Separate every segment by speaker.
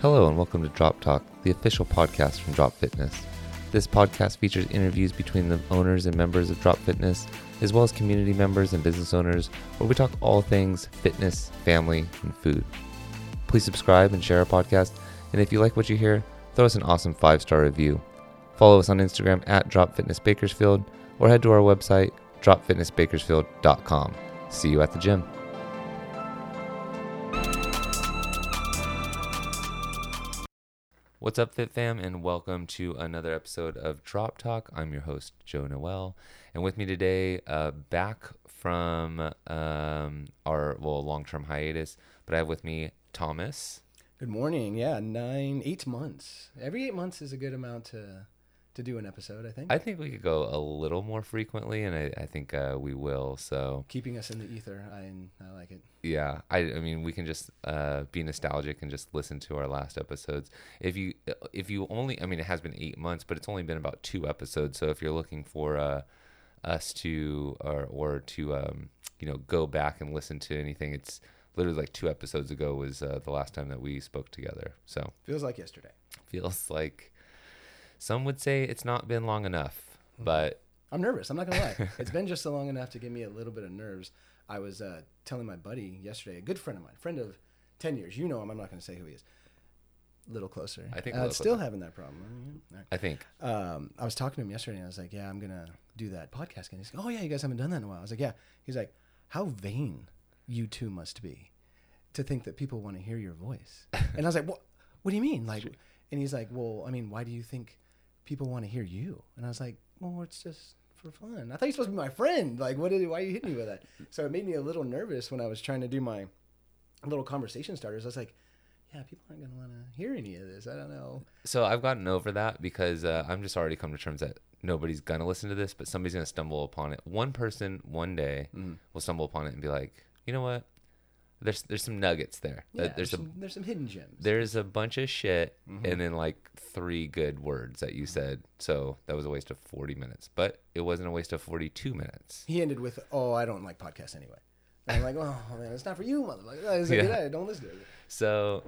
Speaker 1: Hello and welcome to Drop Talk, the official podcast from Drop Fitness. This podcast features interviews between the owners and members of Drop Fitness, as well as community members and business owners, where we talk all things fitness, family, and food. Please subscribe and share our podcast, and if you like what you hear, throw us an awesome five star review. Follow us on Instagram at Drop Fitness Bakersfield, or head to our website, dropfitnessbakersfield.com. See you at the gym. What's up, Fit Fam, and welcome to another episode of Drop Talk. I'm your host, Joe Noel, and with me today, uh, back from um, our well long-term hiatus, but I have with me Thomas.
Speaker 2: Good morning. Yeah, nine, eight months. Every eight months is a good amount to to do an episode. I think.
Speaker 1: I think we could go a little more frequently, and I, I think uh, we will. So
Speaker 2: Keeping us in the ether. I I like it.
Speaker 1: yeah, I, I mean, we can just uh, be nostalgic and just listen to our last episodes. If you if you only, I mean, it has been eight months, but it's only been about two episodes. So if you're looking for uh, us to or or to um, you know go back and listen to anything, it's literally like two episodes ago was uh, the last time that we spoke together. So
Speaker 2: Feels like yesterday.
Speaker 1: feels like some would say it's not been long enough, but
Speaker 2: I'm nervous. I'm not gonna lie. it's been just so long enough to give me a little bit of nerves. I was uh, telling my buddy yesterday, a good friend of mine, friend of ten years. You know him. I'm not gonna say who he is. A little closer.
Speaker 1: I think
Speaker 2: uh,
Speaker 1: little
Speaker 2: still
Speaker 1: closer.
Speaker 2: having that problem. Right.
Speaker 1: I think
Speaker 2: um, I was talking to him yesterday and I was like, yeah, I'm going to do that podcast again. He's like, oh, yeah, you guys haven't done that in a while. I was like, yeah. He's like, how vain you two must be to think that people want to hear your voice. And I was like, what, what do you mean? Like, and he's like, well, I mean, why do you think people want to hear you? And I was like, well, it's just for fun. I thought you were supposed to be my friend. Like, what why are you hitting me with that? So it made me a little nervous when I was trying to do my little conversation starters. I was like, yeah, people aren't going to want to hear any of this. I don't know.
Speaker 1: So I've gotten over that because uh, I'm just already come to terms that nobody's gonna listen to this, but somebody's gonna stumble upon it. One person one day
Speaker 2: Mm-hmm.
Speaker 1: will stumble upon it and be like, you know what? There's there's some nuggets there.
Speaker 2: Yeah,
Speaker 1: That- there's a
Speaker 2: some, there's some hidden gems.
Speaker 1: there's a bunch of shit
Speaker 2: Mm-hmm.
Speaker 1: and then like three good words that you said. So that was a waste of 40 minutes, but it wasn't a waste of 42 minutes.
Speaker 2: He ended with, "Oh, I don't like podcasts anyway." And I'm like, "Oh man, it's not for you, motherfucker." Like,
Speaker 1: Yeah.
Speaker 2: "Yeah, don't listen to it."
Speaker 1: So,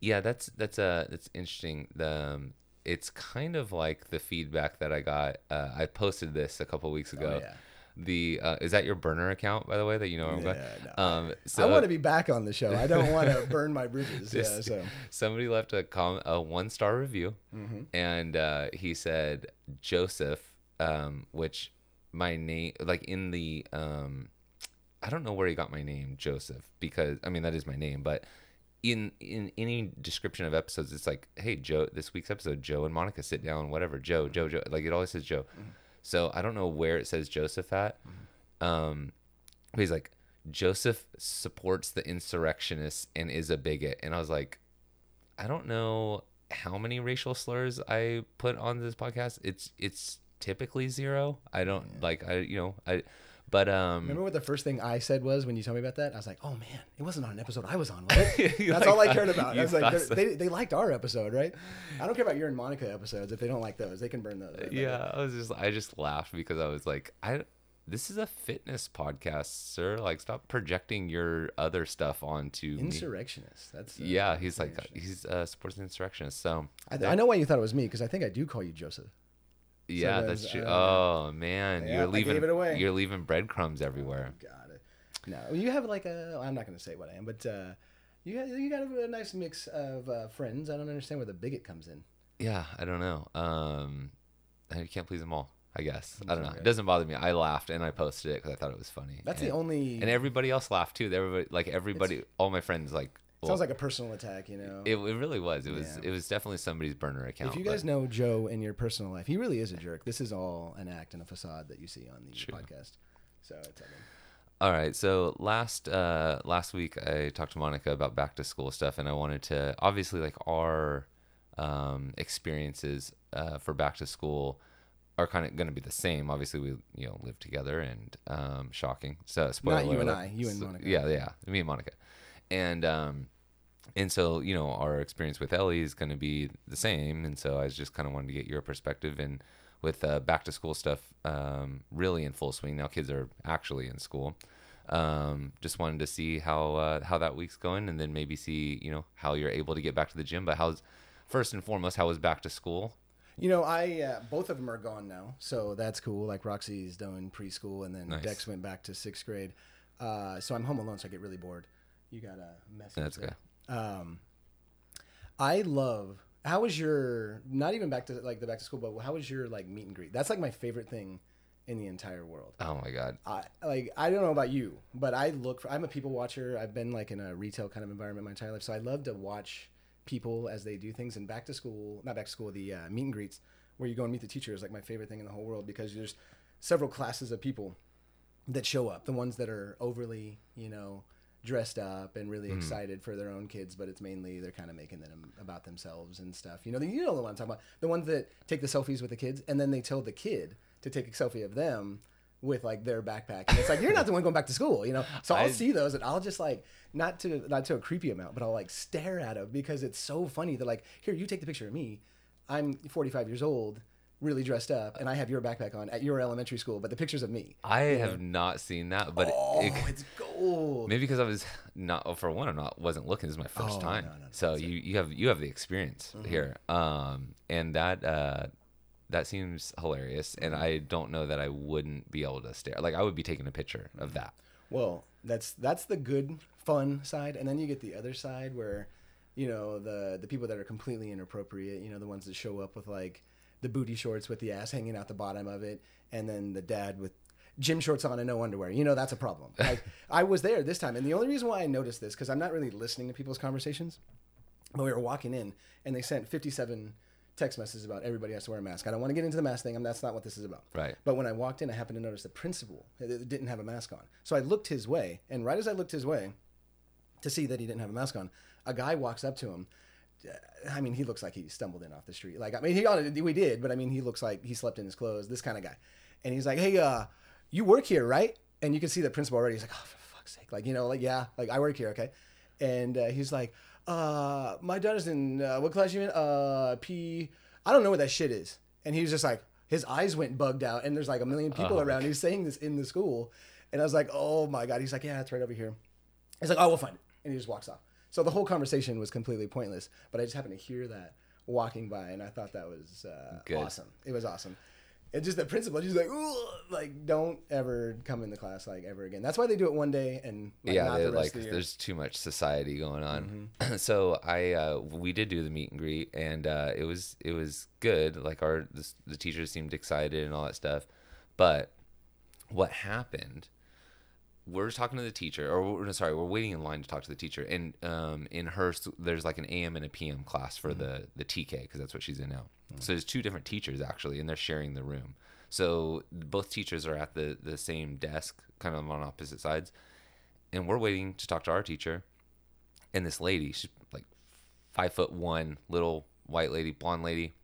Speaker 1: yeah, that's that's uh that's interesting. The um, it's kind of like the feedback that I got. Uh, I posted this a couple weeks ago.
Speaker 2: Oh, yeah.
Speaker 1: The uh, is that your burner account by the way that you know I'm?
Speaker 2: Yeah, no,
Speaker 1: Um,
Speaker 2: I want to be back on the show. I don't want to burn my bridges. yeah, so
Speaker 1: somebody left a com- a one star review,
Speaker 2: Mm-hmm.
Speaker 1: and uh, he said Joseph, um, which my name like in the um, I don't know where he got my name Joseph because I mean that is my name, but in in any description of episodes, it's like, hey Joe, this week's episode, Joe and Monica sit down, whatever, Joe, Joe, Joe, like it always says Joe. So I don't know where it says Joseph at. Um, but he's like, Joseph supports the insurrectionists and is a bigot, and I was like, I don't know how many racial slurs I put on this podcast. It's it's typically zero. I don't like I you know I, but um.
Speaker 2: remember what the first thing I said was when you told me about that? I was like, "Oh man, it wasn't on an episode I was on." Was it? That's
Speaker 1: like
Speaker 2: all I cared about. I was like, they they liked our episode, right? I don't care about your and Monica episodes. If they don't like those, they can burn those. right?
Speaker 1: Yeah, I was just I just laughed because I was like I this is a fitness podcast, sir. Like stop projecting your other stuff onto me.
Speaker 2: Insurrectionists. That's
Speaker 1: Yeah, he's like he's uh supports the insurrectionists. So
Speaker 2: I, I know why you thought it was me because I think I do call you Joseph.
Speaker 1: Yeah,
Speaker 2: there's,
Speaker 1: that's true.
Speaker 2: uh,
Speaker 1: oh man,
Speaker 2: yeah,
Speaker 1: you're leaving
Speaker 2: gave it away.
Speaker 1: you're leaving breadcrumbs everywhere.
Speaker 2: Got it. No, you have like a. I'm not going to say what I am, but uh, you got, you got a, nice mix of uh, friends. I don't understand where the bigot comes in.
Speaker 1: Yeah, I don't know. Um, I can't please them all. I guess I don't know. It doesn't bother me. I laughed and I posted it because I thought it was funny.
Speaker 2: That's
Speaker 1: and,
Speaker 2: the only.
Speaker 1: And everybody else laughed too. Everybody, like everybody, all my friends, like. Well,
Speaker 2: sounds like a personal attack, you know.
Speaker 1: it, it really was. It was.
Speaker 2: Yeah.
Speaker 1: It was definitely somebody's burner account.
Speaker 2: if you
Speaker 1: but-
Speaker 2: guys know Joe in your personal life, he really is a jerk. This is all an act and a facade that you see on the
Speaker 1: True.
Speaker 2: podcast. So it's.
Speaker 1: All right. So last uh last week I talked to Monica about back to school stuff and I wanted to obviously like our um experiences uh for back to school are kind of going to be the same. Obviously we you know live together and um shocking. So spoiler
Speaker 2: Not you and. I, you and Monica.
Speaker 1: Yeah, yeah. Me and Monica. And um and so you know our experience with Ellie is going to be the same and so I was just kind of wanted to get your perspective and with uh, back to school stuff um, really in full swing now kids are actually in school Um, just wanted to see how uh, how that week's going, and then maybe see you know how you're able to get back to the gym. But how's first and foremost, how was back to school?
Speaker 2: You know, I uh, both of them are gone now, so that's cool. Like Roxy's done preschool, and then
Speaker 1: Nice.
Speaker 2: Dex went back to sixth grade. Uh, so I'm home alone, so I get really bored. You got a message
Speaker 1: That's okay.
Speaker 2: Um, I love. How was your? Not even back to like the back to school, but how was your like meet and greet? That's like my favorite thing in the entire world.
Speaker 1: Oh my god,
Speaker 2: I like I don't know about you, but I look for I'm a people watcher. I've been like in a retail kind of environment my entire life, so I love to watch people as they do things. And back to school, not back to school, the uh, meet and greets where you go and meet the teacher is like my favorite thing in the whole world because there's several classes of people that show up. The ones that are overly, you know, dressed up and really mm. excited for their own kids, but it's mainly they're kind of making them about themselves and stuff. You know, the, you know the one I'm talking about. The ones that take the selfies with the kids and then they tell the kid to take a selfie of them with like their backpack. And it's like you're not the one going back to school, you know. So I'll
Speaker 1: I-
Speaker 2: see those and I'll just like not to not to a creepy amount, but I'll like stare at them because it's so funny. They're like, here, you take the picture of me. I'm 45 years old, really dressed up, and I have your backpack on at your elementary school, but the pictures of me.
Speaker 1: I have not seen that, but
Speaker 2: Oh,
Speaker 1: it,
Speaker 2: it's gold.
Speaker 1: maybe because I was not well, for one, I'm not wasn't looking. This is my first
Speaker 2: Oh,
Speaker 1: time,
Speaker 2: no, no, no,
Speaker 1: so you you have you have the experience
Speaker 2: Mm-hmm.
Speaker 1: here, um, and that uh, that seems hilarious. And
Speaker 2: Mm-hmm.
Speaker 1: I don't know that I wouldn't be able to stare. Like I would be taking a picture
Speaker 2: Mm-hmm.
Speaker 1: of that.
Speaker 2: Well, that's that's the good fun side, and then you get the other side where, you know, the the people that are completely inappropriate. You know, the ones that show up with like the booty shorts with the ass hanging out the bottom of it, and then the dad with gym shorts on and no underwear. You know, that's a problem. Like I was there this time, and the only reason why I noticed this because I'm not really listening to people's conversations, but we were walking in and they sent 57 text messages about everybody has to wear a mask. I don't want to get into the mask thing. I'm, that's not what this is about.
Speaker 1: Right.
Speaker 2: But when I walked in, I happened to notice the principal didn't have a mask on. So I looked his way, and right as I looked his way to see that he didn't have a mask on, a guy walks up to him. I mean, he looks like he stumbled in off the street. Like, I mean, he we did, but I mean, he looks like he slept in his clothes. This kind of guy, and he's like, "Hey, uh, you work here, right?" And you can see the principal already. He's like, "Oh, for fuck's sake!" Like, you know, like, yeah, like I work here, okay. And uh, he's like, uh, "My daughter's in uh, what class you in? Uh, P. I don't know what that shit is." And he was just like, his eyes went bugged out, and there's like a million people
Speaker 1: Oh,
Speaker 2: around. He's saying this in the school, and I was like, "Oh my god!" He's like, "Yeah, it's right over here." He's like, "Oh, we'll find it," and he just walks off. So the whole conversation was completely pointless. But I just happened to hear that walking by, and I thought that was uh, awesome. It was awesome. And just the principal, she's like, like, don't ever come in the class like ever again. That's why they do it one day and like,
Speaker 1: yeah,
Speaker 2: not the
Speaker 1: like
Speaker 2: the. Mm-hmm.
Speaker 1: there's too much society going on. so I uh, we did do the meet and greet, and uh, it was it was good. Like our the, the teachers seemed excited and all that stuff. But what happened? We're talking to the teacher, or we're, sorry, we're waiting in line to talk to the teacher. And um, in her, there's like an AM and a PM class for the the TK because that's what she's in now. So there's two different teachers actually, and they're sharing the room. So both teachers are at the the same desk, kind of on opposite sides and we're waiting to talk to our teacher and this lady she's like five foot one little white lady blonde lady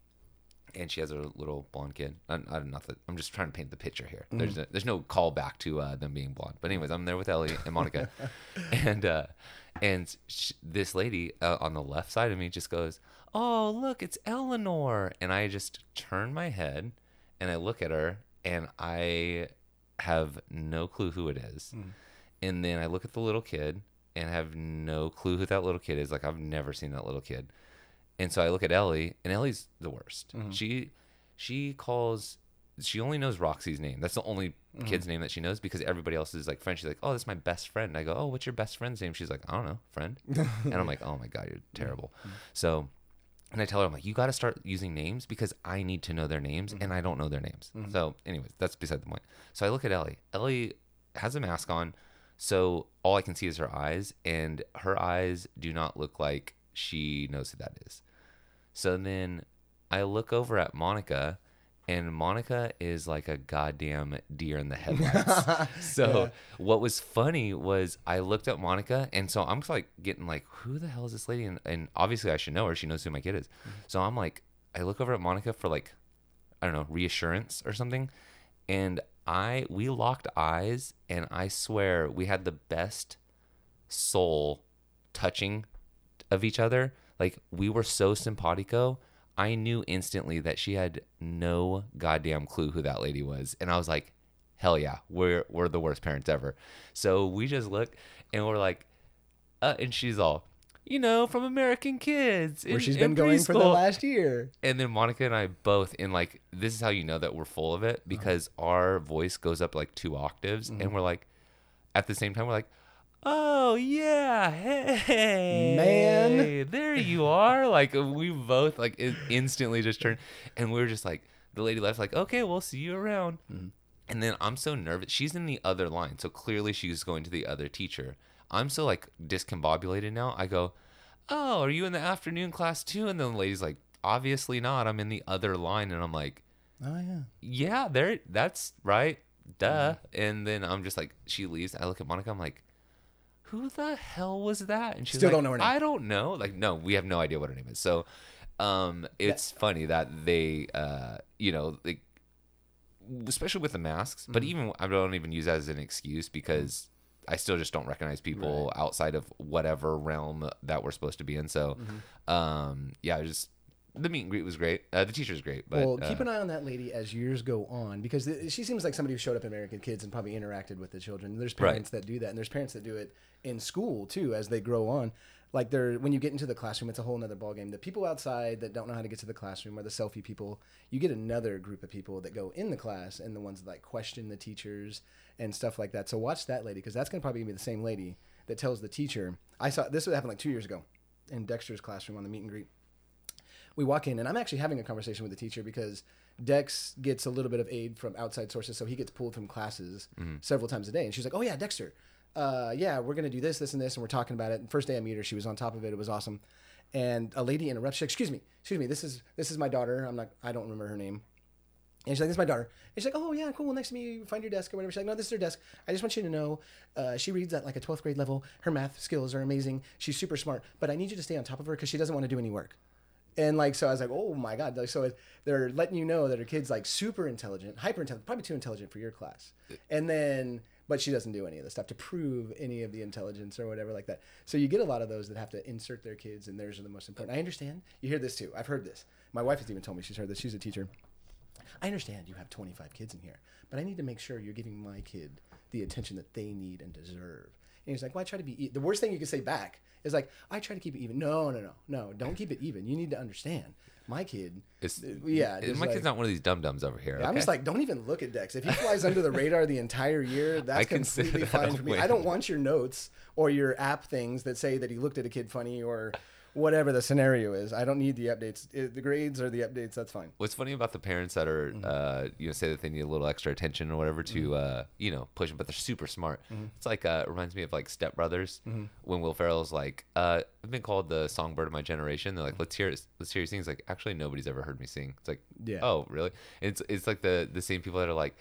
Speaker 1: and she has a little blonde kid. I'm, I'm not that i'm just trying to paint the picture here. There's no, there's no call back to uh, them being blonde. But anyways i'm there with ellie and monica. And uh and sh- this lady uh, on the left side of me just goes oh look it's eleanor. And i just turn my head and i look at her and i have no clue who it is. And then I look at the little kid and have no clue who that little kid is. Like I've never seen that little kid. And so I look at Ellie, and Ellie's the worst. Mm-hmm. She she calls she only knows Roxy's name. That's the only mm-hmm. kid's name that she knows because everybody else is like friend. She's like, Oh, that's my best friend. I go, Oh, what's your best friend's name? She's like, I don't know, friend. and I'm like, Oh my god, you're mm-hmm. terrible. So and I tell her, I'm like, you got to start using names because I need to know their names and I don't know their names. So, anyways, that's beside the point. So I look at Ellie. Ellie has a mask on. So all I can see is her eyes, and her eyes do not look like she knows who that is. So then I look over at Monica, and Monica is like a goddamn deer in the headlights. so what was funny was I looked at Monica, and so I'm like getting like, who the hell is this lady? And, and obviously I should know her. She knows who my kid is. Mm-hmm. So I'm like, I look over at Monica for like, I don't know, reassurance or something. And I we locked eyes, and I swear we had the best soul touching of each other. Like we were so simpatico. I knew instantly that she had no goddamn clue who that lady was. And I was like, hell yeah, we're we're the worst parents ever. So we just look and we're like, uh, and she's all, you know, from American Kids,
Speaker 2: Where
Speaker 1: in-
Speaker 2: she's
Speaker 1: in
Speaker 2: been going for the last year.
Speaker 1: And then Monica and I both, and like, this is how you know that we're full of
Speaker 2: Uh-huh.
Speaker 1: it because our voice goes up like two octaves,
Speaker 2: Mm-hmm.
Speaker 1: and we're like, at the same time, we're like, oh yeah, hey
Speaker 2: Man.
Speaker 1: there you are. Like we both like instantly just turned, and we were just like, the lady left, like, okay, we'll see you around.
Speaker 2: Mm-hmm.
Speaker 1: And then I'm so nervous. She's in the other line, so clearly she's going to the other teacher. I'm so like discombobulated now. I go, "Oh, are you in the afternoon class too?" And then the lady's like, "Obviously not. I'm in the other line." And I'm like,
Speaker 2: Oh yeah.
Speaker 1: "Yeah, there. That's right. Duh."
Speaker 2: Mm-hmm.
Speaker 1: And then I'm just like, she leaves. I look at Monica. I'm like, "Who the hell was that?" And she's
Speaker 2: Still
Speaker 1: like,
Speaker 2: don't know her name.
Speaker 1: I don't know. Like, no, we have no idea what her name is. So, um, it's funny that they, uh, you know, like especially with the masks. But
Speaker 2: Mm-hmm.
Speaker 1: even I don't even use that as an excuse because I still just don't recognize people outside of whatever realm that we're supposed to be in. So,
Speaker 2: Mm-hmm.
Speaker 1: um, yeah, I just the meet and greet was great. Uh, the teacher's great, but
Speaker 2: well, keep
Speaker 1: uh,
Speaker 2: an eye on that lady as years go on because th- she seems like somebody who showed up at American Kids and probably interacted with the children. There's
Speaker 1: Right.
Speaker 2: parents that do that, and there's parents that do it in school too as they grow on. Like they're when you get into the classroom, it's a whole nother ballgame. The people outside that don't know how to get to the classroom are the selfie people. You get another group of people that go in the class and the ones that like question the teachers and stuff like that. So watch that lady because that's gonna probably be the same lady that tells the teacher. I saw this happened like two years ago in Dexter's classroom on the meet and greet we walk in and I'm actually having a conversation with the teacher because Dex gets a little bit of aid from outside sources, so he gets pulled from classes several times a day. And she's like, "Oh yeah, Dexter, uh, yeah, we're gonna do this, this, and this," and we're talking about it. And first day I meet her, she was on top of it. It was awesome. And a lady interrupts. She's like, "Excuse me, excuse me. This is this is my daughter. I'm not. I don't remember her name." And she's like, "This is my daughter." And she's like, "Oh yeah, cool. Next to me, find your desk or whatever." She's like, "No, this is her desk. I just want you to know, uh, she reads at like a 12th grade level. Her math skills are amazing. She's super smart. But I need you to stay on top of her because she doesn't want to do any work." And like, so I was like, oh my God. So they're letting you know that her kid's like super intelligent, hyper intelligent, probably too intelligent for your class. And then, but she doesn't do any of the stuff to prove any of the intelligence or whatever like that. So you get a lot of those that have to insert their kids and theirs are the most important. I understand. You hear this too. I've heard this. My wife has even told me she's heard this. She's a teacher. I understand you have 25 kids in here, but I need to make sure you're giving my kid the attention that they need and deserve. And he's like, well, I try to be, e-. the worst thing you can say back is like, I try to keep it even. No, no, no, no, don't keep it even. You need to understand my kid.
Speaker 1: it's, uh,
Speaker 2: yeah.
Speaker 1: it- my
Speaker 2: like-
Speaker 1: kid's not one of these dum dums over here.
Speaker 2: I'm just like, don't even look at Dex. If he flies under the radar the entire year, that's completely
Speaker 1: that
Speaker 2: fine for me.
Speaker 1: win.
Speaker 2: I don't want your notes or your app things that say that he looked at a kid funny or whatever the scenario is. I don't need the updates. It- the grades or the updates. That's fine.
Speaker 1: What's funny about the parents that are,
Speaker 2: Mm-hmm.
Speaker 1: uh, you know, say that they need a little extra attention or whatever to, uh, you know, push them, but they're super smart.
Speaker 2: Mm-hmm.
Speaker 1: It's like, uh, it reminds me of like Step Brothers when Will Ferrell's like, uh, I've been called the songbird of my generation. They're like, let's hear it, let's hear you sing. It's like, actually, nobody's ever heard me sing. It's like,
Speaker 2: Yeah.
Speaker 1: oh, really? It's it's like the the same people that are like,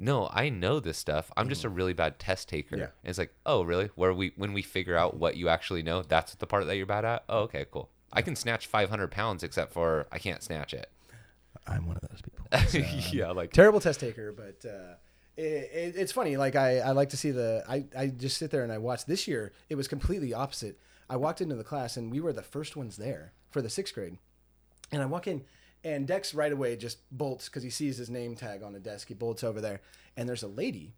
Speaker 1: no, I know this stuff. I'm just a really bad test taker.
Speaker 2: Yeah.
Speaker 1: And it's like, oh, really? Where we when we figure out what you actually know, that's the part that you're bad at. Oh, okay, cool. I can snatch 500 pounds, except for I can't snatch it.
Speaker 2: I'm one of those people.
Speaker 1: yeah, like
Speaker 2: terrible test taker, but uh, it, it, it's funny. Like I, I like to see the. I, I just sit there and I watch. This year it was completely opposite. I walked into the class and we were the first ones there for the sixth grade, and I walk in. And Dex right away just bolts because he sees his name tag on the desk. He bolts over there, and there's a lady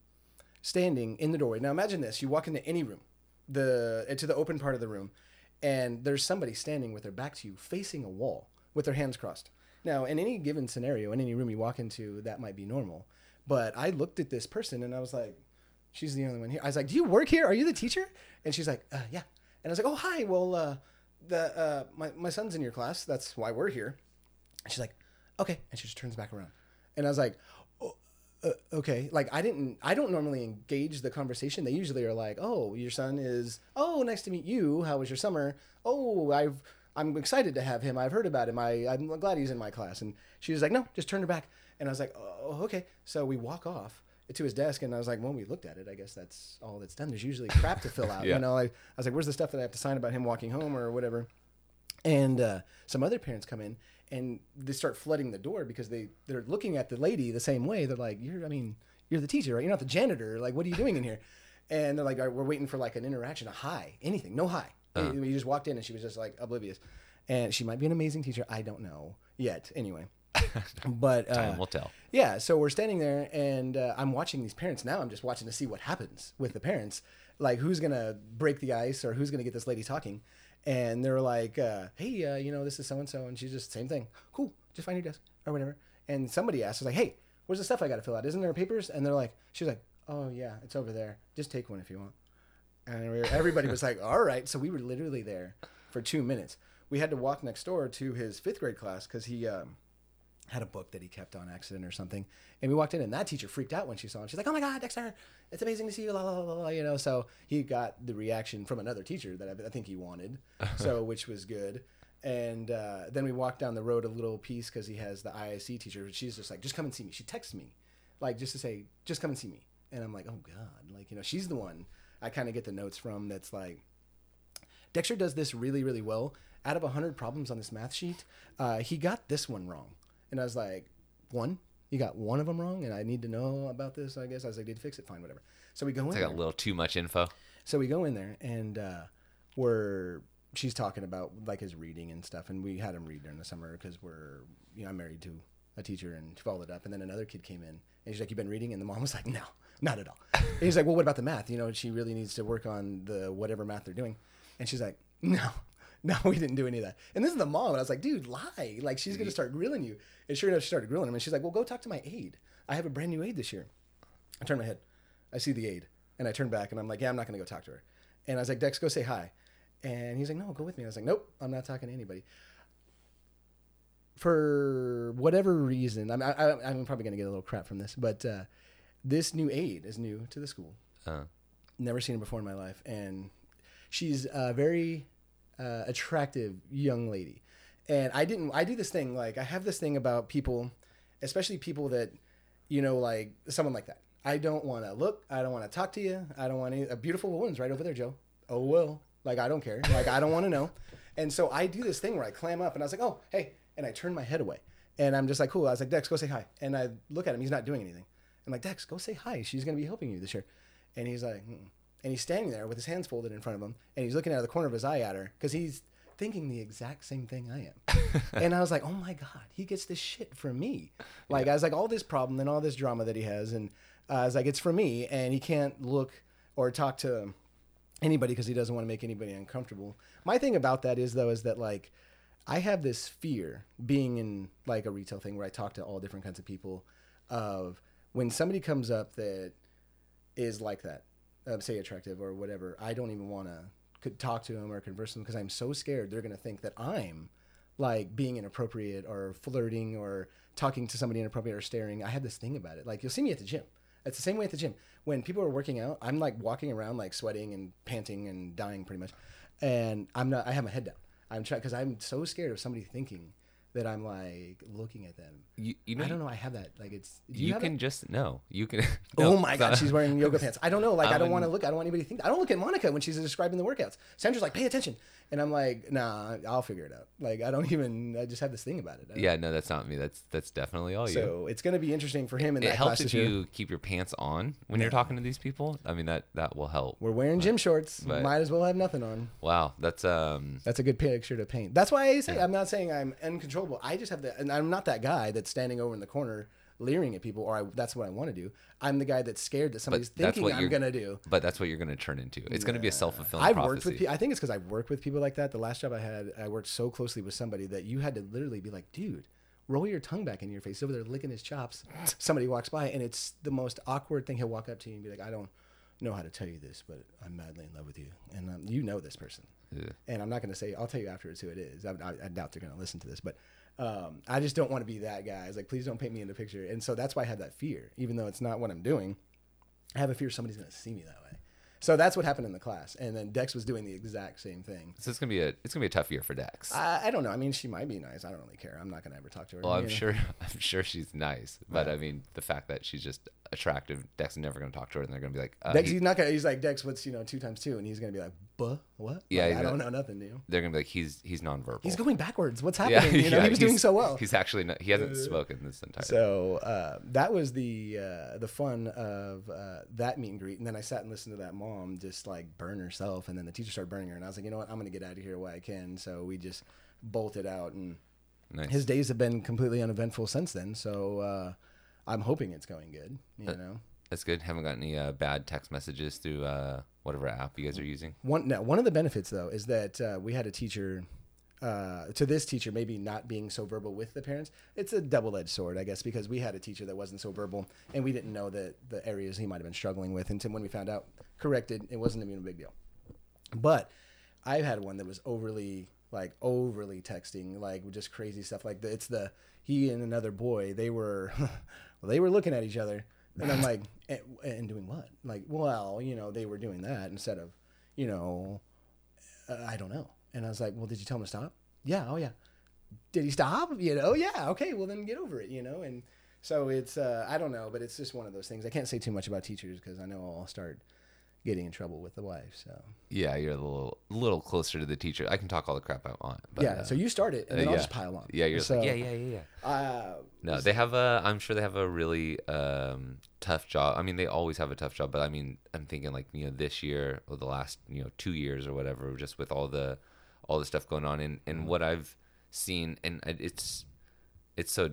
Speaker 2: standing in the doorway. Now imagine this: you walk into any room, the into the open part of the room, and there's somebody standing with their back to you, facing a wall, with their hands crossed. Now, in any given scenario, in any room you walk into, that might be normal. But I looked at this person and I was like, "She's the only one here." I was like, "Do you work here? Are you the teacher?" And she's like, uh, "Yeah." And I was like, "Oh, hi. Well, uh, the uh, my my son's in your class. That's why we're here." And she's like, "Okay," and she just turns back around, and I was like, oh, uh, "Okay." Like I didn't, I don't normally engage the conversation. They usually are like, "Oh, your son is. Oh, nice to meet you. How was your summer? Oh, I've." I'm excited to have him. I've heard about him. I, I'm glad he's in my class. And she was like, no, just turn her back. And I was like, oh, okay. So we walk off to his desk, and I was like, when we looked at it, I guess that's all that's done. There's usually crap to fill out.
Speaker 1: Yeah.
Speaker 2: You know, I, I was like, where's the stuff that I have to sign about him walking home or whatever? and uh, some other parents come in and they start flooding the door because they they're looking at the lady the same way. They're like, "You're, I mean, you're the teacher, right? You're not the janitor. Like, what are you doing in here?" And they're like, "All right, "We're waiting for like an interaction, a hi, anything, no hi." We just walked in and she was just like oblivious, and she might be an amazing teacher. I don't know yet. Anyway, but uh,
Speaker 1: Time will tell.
Speaker 2: yeah, so we're standing there and uh, I'm watching these parents now. I'm just watching to see what happens with the parents. Like, who's to break the ice or who's to get this lady talking. And they're like, uh, hey, uh, you know, this is so and so. And she's just, same thing. Cool. Just find your desk or whatever. And somebody asks, like, hey, where's the stuff I got to fill out? Isn't there papers? And they're like, she's like, oh, yeah, it's over there. Just take one if you want. And everybody was like, all right. So we were literally there for two minutes. We had to walk next door to his fifth grade class because he, um, had a book that he kept on accident or something. And we walked in, and that teacher freaked out when she saw him. She's like, "Oh my God, Dexter! It's amazing to see you!" La la la la. You know, so he got the reaction from another teacher that I, I think he wanted, so which was good. And uh, then we walked down the road a little piece because he has the IIC teacher. She's just like, "Just come and see me." She texts me, like just to say, "Just come and see me." And I'm like, "Oh God!" Like you know, she's the one I kind of get the notes from. That's like, Dexter does this really, really well. Out of 100 problems on this math sheet, uh, he got this one wrong. And I was like, one? You got one of them wrong? And I need to know about this, I guess. I was like, did fix it? Fine, whatever. So we go in there.
Speaker 1: like a little too much info.
Speaker 2: So we go in there and uh, we're she's talking about like his reading and stuff, and we had him read during the summer because we're you know I'm married to a teacher and she followed it up, and then another kid came in and she's like, "You've been reading?" And the mom was like, "No, not at all." And he's like, "Well, what about the math? You know, she really needs to work on the whatever math they're doing," and she's like, "No." No, we didn't do any of that. And this is the mom. And I was like, dude, lie. Like, she's going to start grilling you. And sure enough, she started grilling him. And she's like, well, go talk to my aide. I have a brand new aide this year. I turn my head. I see the aide. And I turn back and I'm like, yeah, I'm not going to go talk to her. And I was like, Dex, go say hi. And he's like, no, go with me. I was like, nope, I'm not talking to anybody. For whatever reason, I'm, I, I- I'm probably going to get a little crap from this, but uh, this new aide is new to the school.
Speaker 1: Uh,
Speaker 2: Never seen her before in my life. And she's a very uh, attractive young lady. And I didn't, I do this thing, like, I have this thing about people, especially people that, you know, like someone like that. I don't want to look. I don't want to talk to you. I don't want any, a beautiful woman's right over there, Joe. Oh, well. Like, I don't care. Like, I don't want to know. And so I do this thing where I clam up and I was like, oh, hey. And I turn my head away. And I'm just like, cool. I was like, Dex, go say hi. And I look at him. He's not doing anything. I'm like, Dex, go say hi. She's going to be helping you this year. And he's like. And he's standing there with his hands folded in front of him. And he's looking out of the corner of his eye at her because he's thinking the exact same thing I am. and I was like, oh my God, he gets this shit from me. Like, I was like, all this problem and all this drama that he has. And uh, I was like, it's for me. And he can't look or talk to anybody because he doesn't want to make anybody uncomfortable. My thing about that is though is that like I have this fear being in like a retail thing where I talk to all different kinds of people of when somebody comes up that is like that, uh, say attractive or whatever, I don't even want to talk to them or converse with them because I'm so scared they're going to think that I'm like being inappropriate or flirting or talking to somebody inappropriate or staring. I had this thing about it. Like you'll see me at the gym. It's the same way at the gym. When people are working out, I'm like walking around like sweating and panting and dying pretty much. And I'm not I have my head down. I'm trying cuz I'm so scared of somebody thinking that I'm like looking at them.
Speaker 1: you, you know,
Speaker 2: I don't know. I have that. Like it's. Do
Speaker 1: you,
Speaker 2: you,
Speaker 1: can
Speaker 2: it?
Speaker 1: just no. You can.
Speaker 2: oh my god, she's wearing yoga pants. I don't know. Like I,
Speaker 1: I
Speaker 2: don't want to look. I don't want anybody to think. I don't look at Monica when she's describing the workouts. Sandra's like, pay attention, and I'm like, nah, I'll figure it out. Like I don't even. I just have this thing about it.
Speaker 1: Yeah, no, that's not me. That's that's definitely all you.
Speaker 2: So it's gonna be interesting for him in
Speaker 1: it
Speaker 2: that
Speaker 1: helps
Speaker 2: class
Speaker 1: if you keep your pants on when you're talking to these people. I mean that that will help.
Speaker 2: We're wearing gym shorts.
Speaker 1: but-
Speaker 2: Might as well have nothing on.
Speaker 1: Wow, that's um.
Speaker 2: That's a good picture to paint. That's why I say I'm not saying I'm I just have the, and I'm not that guy that's standing over in the corner leering at people, or I, that's what I want to do. I'm the guy that's scared that somebody's thinking I'm gonna do.
Speaker 1: But that's what you're going to turn into. It's going to be a self fulfilling
Speaker 2: I've
Speaker 1: prophecy.
Speaker 2: worked with. I think it's because I've worked with people like that. The last job I had, I worked so closely with somebody that you had to literally be like, dude, roll your tongue back in your face. He's over there licking his chops. Somebody walks by, and it's the most awkward thing. He'll walk up to you and be like, I don't know how to tell you this, but I'm madly in love with you, and um, you know this person.
Speaker 1: Yeah.
Speaker 2: And I'm not going to say. I'll tell you afterwards who it is. I, I, I doubt they're going to listen to this, but um, I just don't want to be that guy. It's like, please don't paint me in the picture. And so that's why I have that fear, even though it's not what I'm doing. I have a fear somebody's going to see me that way. So that's what happened in the class. And then Dex was doing the exact same thing.
Speaker 1: So it's gonna be a it's gonna be a tough year for Dex.
Speaker 2: I, I don't know. I mean, she might be nice. I don't really care. I'm not going to ever talk to her.
Speaker 1: well, I'm
Speaker 2: know?
Speaker 1: sure I'm sure she's nice, but I mean the fact that she's just attractive, Dex is never gonna talk to her, and they're gonna be like, uh,
Speaker 2: Dex,
Speaker 1: he-
Speaker 2: he's not gonna. He's like Dex. What's you know two times two, and he's gonna be like, "Buh, what?
Speaker 1: Yeah,
Speaker 2: Like, I don't know nothing new.
Speaker 1: they're gonna be like, he's he's nonverbal.
Speaker 2: He's going backwards. What's
Speaker 1: yeah,
Speaker 2: happening? you know,
Speaker 1: yeah,
Speaker 2: he was doing so well.
Speaker 1: He's actually not, he hasn't spoken this entire.
Speaker 2: So uh, that was the uh, the fun of uh, that meet and greet, and then I sat and listened to that mom just like burn herself, and then the teacher started burning her, and I was like, you know what, I'm gonna get out of here while I can. So we just bolted out, and
Speaker 1: Nice.
Speaker 2: his days have been completely uneventful since then. So uh, I'm hoping it's going good. You
Speaker 1: Uh,
Speaker 2: know,
Speaker 1: That's good. Haven't got any uh, bad text messages through uh, whatever app you guys are using.
Speaker 2: one one of the benefits though is that uh, we had a teacher. Uh, to this teacher, maybe not being so verbal with the parents, it's a double-edged sword, I guess, because we had a teacher that wasn't so verbal, and we didn't know that the areas he might have been struggling with until when we found out, corrected, it wasn't even a big deal. But I've had one that was overly like overly texting, like just crazy stuff. Like the, it's the he and another boy. They were well, they were looking at each other, and I'm like, and, and doing what? Like, well, you know, they were doing that instead of, you know, uh, I don't know. And I was like, well, did you tell him to stop? Yeah. Oh yeah. Did he stop? You know? Yeah. Okay. Well, then get over it. You know. And so it's uh, I don't know, but it's just one of those things. I can't say too much about teachers because I know I'll start getting in trouble with the wife. So
Speaker 1: Yeah, you're a little little closer to the teacher. I can talk all the crap I want. But,
Speaker 2: yeah.
Speaker 1: uh,
Speaker 2: so you start it, and then
Speaker 1: uh,
Speaker 2: I'll
Speaker 1: yeah.
Speaker 2: just pile on.
Speaker 1: yeah, you're
Speaker 2: so,
Speaker 1: like, yeah, yeah, yeah, yeah.
Speaker 2: Uh,
Speaker 1: No, they have a. I'm sure they have a really um, tough job. I mean, they always have a tough job, but I mean, I'm thinking like you know this year or the last you know two years or whatever, just with all the all the stuff going on and and what I've seen, and it's it's so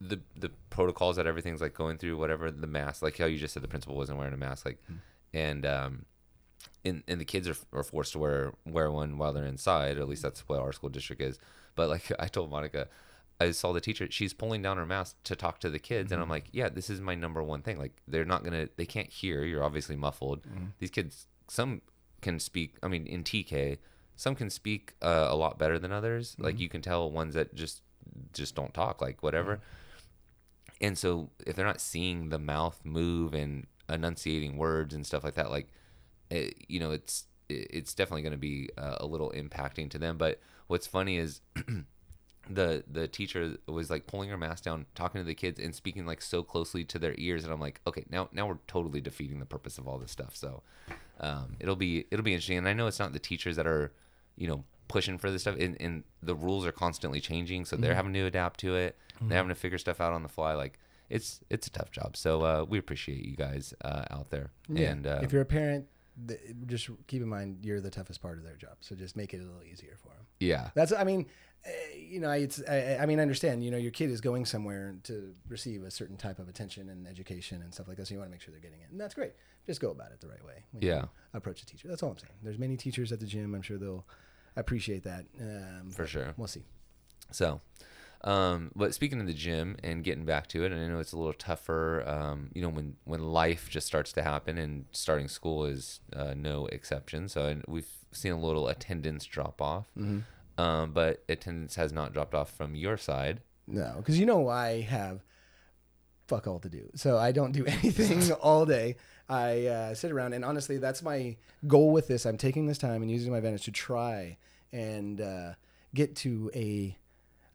Speaker 1: the the protocols that everything's like going through, whatever the mask, like how you just said, the principal wasn't wearing a mask, like, and um, and and the kids are, are forced to wear wear one while they're inside. Or at least that's what our school district is. But like I told Monica, I saw the teacher. She's pulling down her mask to talk to the kids, and I'm like, yeah, this is my number one thing. Like they're not gonna, they can't hear. You're obviously muffled. These kids, some can speak. I mean, in TK, some can speak uh, a lot better than others. Like you can tell ones that just just don't talk, like whatever. And so if they're not seeing the mouth move and enunciating words and stuff like that, like it, you know, it's it's definitely going to be uh, a little impacting to them. But what's funny is the the teacher was like pulling her mask down, talking to the kids and speaking like so closely to their ears, and I'm like, okay, now now we're totally defeating the purpose of all this stuff. So um, it'll be it'll be interesting, and I know it's not the teachers that are you know pushing for this stuff, and, and the rules are constantly changing, so they're having to adapt to it. They're having to figure stuff out on the fly, like. It's it's a tough job, so uh, we appreciate you guys uh, out there.
Speaker 2: Yeah.
Speaker 1: And uh,
Speaker 2: if you're a parent, th- just keep in mind you're the toughest part of their job. So just make it a little easier for them.
Speaker 1: yeah,
Speaker 2: That's, I mean, uh, you know, it's, I, I mean, I understand, you know, your kid is going somewhere to receive a certain type of attention and education and stuff like that. So you want to make sure they're getting it. And that's great. Just go about it the right way. when you
Speaker 1: Yeah.
Speaker 2: approach a teacher. That's all I'm saying. There's many teachers at the gym. I'm sure they'll appreciate that. Um,
Speaker 1: For sure.
Speaker 2: We'll see.
Speaker 1: So, um, but speaking of the gym and getting back to it, and I know it's a little tougher, um, you know, when, when life just starts to happen and starting school is uh, no exception. So we've seen a little attendance drop off, um, but attendance has not dropped off from your side.
Speaker 2: No, because you know I have fuck all to do, so I don't do anything all day. I uh, sit around, and honestly, that's my goal with this. I'm taking this time and using my advantage to try and uh, get to a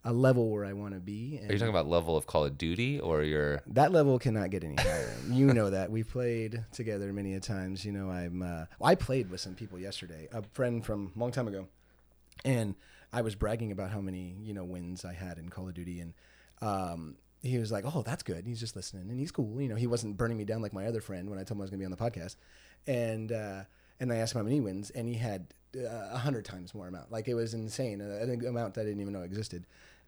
Speaker 2: a level where I want to be. And
Speaker 1: Are you talking about level of Call of Duty or your?
Speaker 2: that level cannot get any higher. you know that we've played together many a times. You know I'm. Uh, I played with some people yesterday. A friend from a long time ago, and I was bragging about how many you know wins I had in Call of Duty, and um, he was like, "Oh, that's good." He's just listening, and he's cool. You know, he wasn't burning me down like my other friend when I told him I was going to be on the podcast, and uh, and I asked him how many wins, and he had uh, a hundred times more amount. Like it was insane, uh, an amount that I didn't even know existed.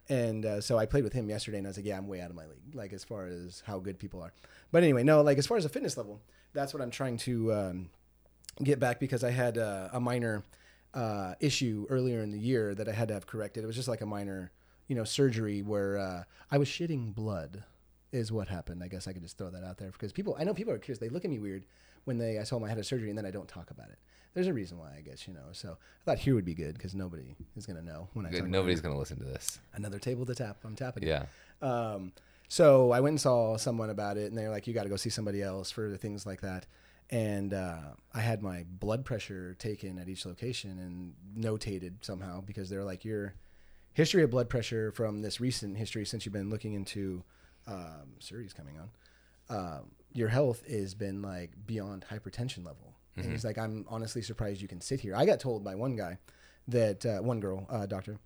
Speaker 2: And uh, so I played with him yesterday, and I was like, "Yeah, I'm way out of my league, like as far as how good people are." But anyway, no, like as far as the fitness level, that's what I'm trying to um, get back because I had uh, a minor uh, issue earlier in the year that I had to have corrected. It was just like a minor, you know, surgery where uh, I was shitting blood, is what happened. I guess I could just throw that out there because people, I know people are curious. They look at me weird when they I told them I had a surgery and then I don't talk about it. There's a reason why, I guess, you know. So I thought here would be good because nobody is gonna know when I talk about
Speaker 1: Nobody's gonna listen to this.
Speaker 2: another table to tap. I'm tapping.
Speaker 1: Yeah.
Speaker 2: Um, so I went and saw someone about it, and they're like, "You got to go see somebody else for the things like that." And uh, I had my blood pressure taken at each location and notated somehow because they're like, "Your history of blood pressure from this recent history since you've been looking into um, series coming on, um, your health has been like beyond hypertension level." And he's like, "I'm honestly surprised you can sit here." I got told by one guy that uh, one girl uh, doctor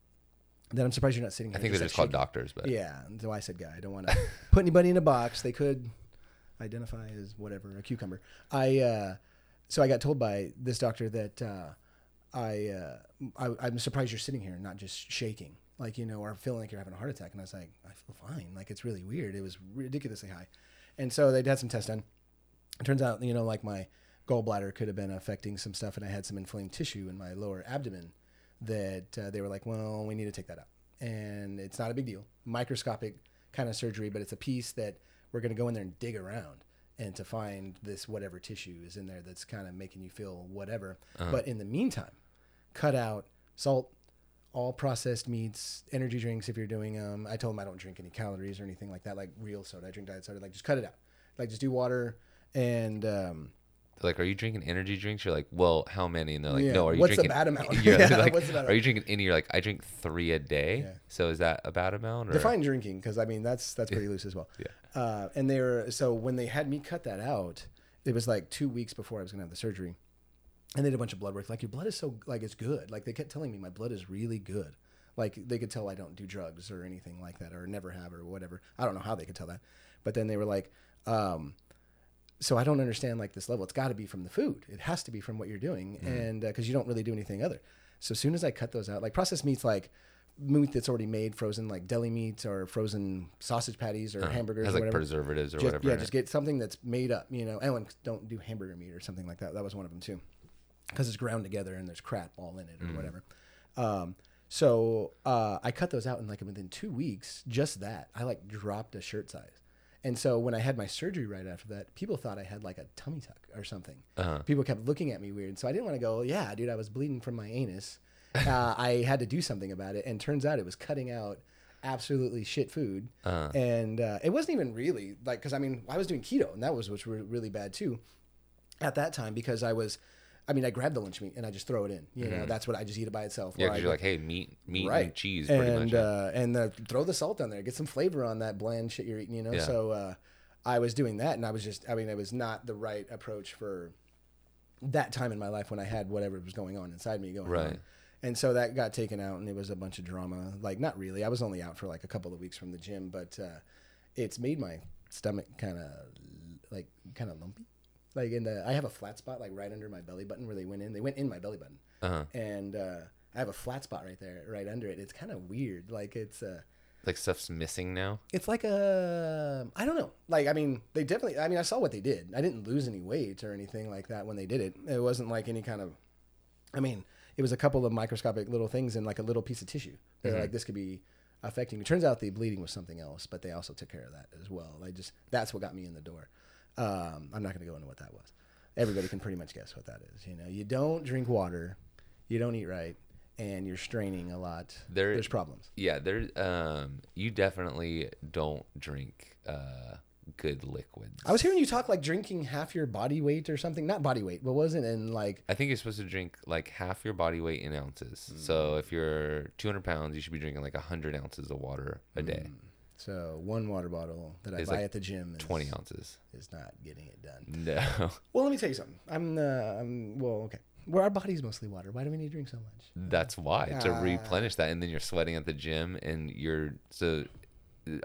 Speaker 2: that I'm surprised you're not sitting here.
Speaker 1: I think they're just called
Speaker 2: shaking.
Speaker 1: doctors, but
Speaker 2: Yeah, so I said guy. I don't want to put anybody in a box. They could identify as whatever, a cucumber. I uh, so I got told by this doctor that uh, I, uh, I I'm surprised you're sitting here and not just shaking. like you know, or feeling like you're having a heart attack. And I was like, I feel fine. Like it's really weird. It was ridiculously high, and so they had some tests done. It turns out, you know, like my gallbladder could have been affecting some stuff, and I had some inflamed tissue in my lower abdomen that uh, they were like, well, we need to take that out, and it's not a big deal, microscopic kind of surgery, but it's a piece that we're going to go in there and dig around and to find this whatever tissue is in there that's kind of making you feel whatever. But in the meantime, cut out salt, all processed meats, energy drinks if you're doing them. I told them I don't drink any calories or anything like that, like real soda. I drink diet soda. Like just cut it out. Like just do water and um,
Speaker 1: They're like, are you drinking energy drinks? You're like, well, how many? And they're like,
Speaker 2: Yeah,
Speaker 1: no. Are you drinking?
Speaker 2: what's the bad amount? Yeah,
Speaker 1: like,
Speaker 2: what's the bad
Speaker 1: are you drinking any? You're like, I drink three a day.
Speaker 2: Yeah.
Speaker 1: So is that a bad amount? Or?
Speaker 2: define drinking because I mean that's that's pretty loose as well.
Speaker 1: Yeah.
Speaker 2: Uh, and they were so when they had me cut that out, it was like two weeks before I was gonna have the surgery, and they did a bunch of blood work. Like your blood is so like it's good. Like they kept telling me my blood is really good. Like they could tell I don't do drugs or anything like that or never have or whatever. I don't know how they could tell that, but then they were like. Um, so I don't understand like this level. It's got to be from the food. It has to be from what you're doing, mm-hmm. and uh, because you don't really do anything other. So as soon as I cut those out, like processed meats, like meat that's already made, frozen, like deli meats or frozen sausage patties or uh-huh. hamburgers
Speaker 1: has
Speaker 2: or
Speaker 1: like
Speaker 2: whatever.
Speaker 1: preservatives or
Speaker 2: Just-
Speaker 1: whatever.
Speaker 2: yeah, just get something that's made up. You know, oh, and don't do hamburger meat or something like that. That was one of them too, because it's ground together and there's crap all in it or whatever. Um, so uh, I cut those out, in like within two weeks, just that I like dropped a shirt size. And so when I had my surgery right after that, people thought I had like a tummy tuck or something.
Speaker 1: Uh-huh.
Speaker 2: People kept looking at me weird. So I didn't want to go, yeah, dude, I was bleeding from my anus. Uh, I had to do something about it. And turns out it was cutting out absolutely shit food.
Speaker 1: Uh-huh.
Speaker 2: And uh, it wasn't even really like, because I mean, I was doing keto and that was which were really bad too at that time because I was. I mean, I grab the lunch meat and I just throw it in. You know, that's what I just eat it by itself.
Speaker 1: Mm-hmm. Yeah, because you're like, hey, meat, meat
Speaker 2: right
Speaker 1: and cheese, pretty
Speaker 2: and,
Speaker 1: much.
Speaker 2: uh, and uh, throw the salt on there get some flavor on that bland shit you're eating you know
Speaker 1: Yeah.
Speaker 2: so uh, i was doing that and i was just i mean it was not the right approach for that time in my life when i had whatever was going on inside me going
Speaker 1: Right.
Speaker 2: on and so that got taken out and it was a bunch of drama like not really i was only out for like a couple of weeks from the gym but uh, it's made my stomach kind of like kind of lumpy like in the i have a flat spot like right under my belly button where they went in they went in my belly button
Speaker 1: Uh-huh.
Speaker 2: and uh, I have a flat spot right there, right under it. It's kind of weird. Like it's uh,
Speaker 1: Like stuff's missing now.
Speaker 2: it's like a I don't know. Like I mean, they definitely. I mean, I saw what they did. I didn't lose any weight or anything like that when they did it. It wasn't like any kind of. I mean, it was a couple of microscopic little things in like a little piece of tissue. They're like, this could be affecting It Turns out the bleeding was something else, but they also took care of that as well. I just that's what got me in the door. Um, I'm not going to go into what that was. Everybody can pretty much guess what that is. You know, you don't drink water, you don't eat right, and you're straining a lot.
Speaker 1: There-
Speaker 2: There's problems.
Speaker 1: Yeah, there's um you definitely don't drink uh good liquids.
Speaker 2: I was hearing you talk like drinking half your body weight or something. Not body weight, but wasn't in like
Speaker 1: I think you're supposed to drink like half your body weight in ounces.
Speaker 2: Mm.
Speaker 1: So if you're 200 pounds, you should be drinking like 100 ounces of water a day.
Speaker 2: So one water bottle that I
Speaker 1: It's
Speaker 2: buy
Speaker 1: like
Speaker 2: at the gym is,
Speaker 1: 20 ounces.
Speaker 2: is not getting it done.
Speaker 1: No,
Speaker 2: Well, let me tell you something. I'm uh, I'm well, okay. Well, our body's mostly water. Why do we need to drink so much?
Speaker 1: that's why to
Speaker 2: Ah.
Speaker 1: replenish that, and then you're sweating at the gym, and you're so.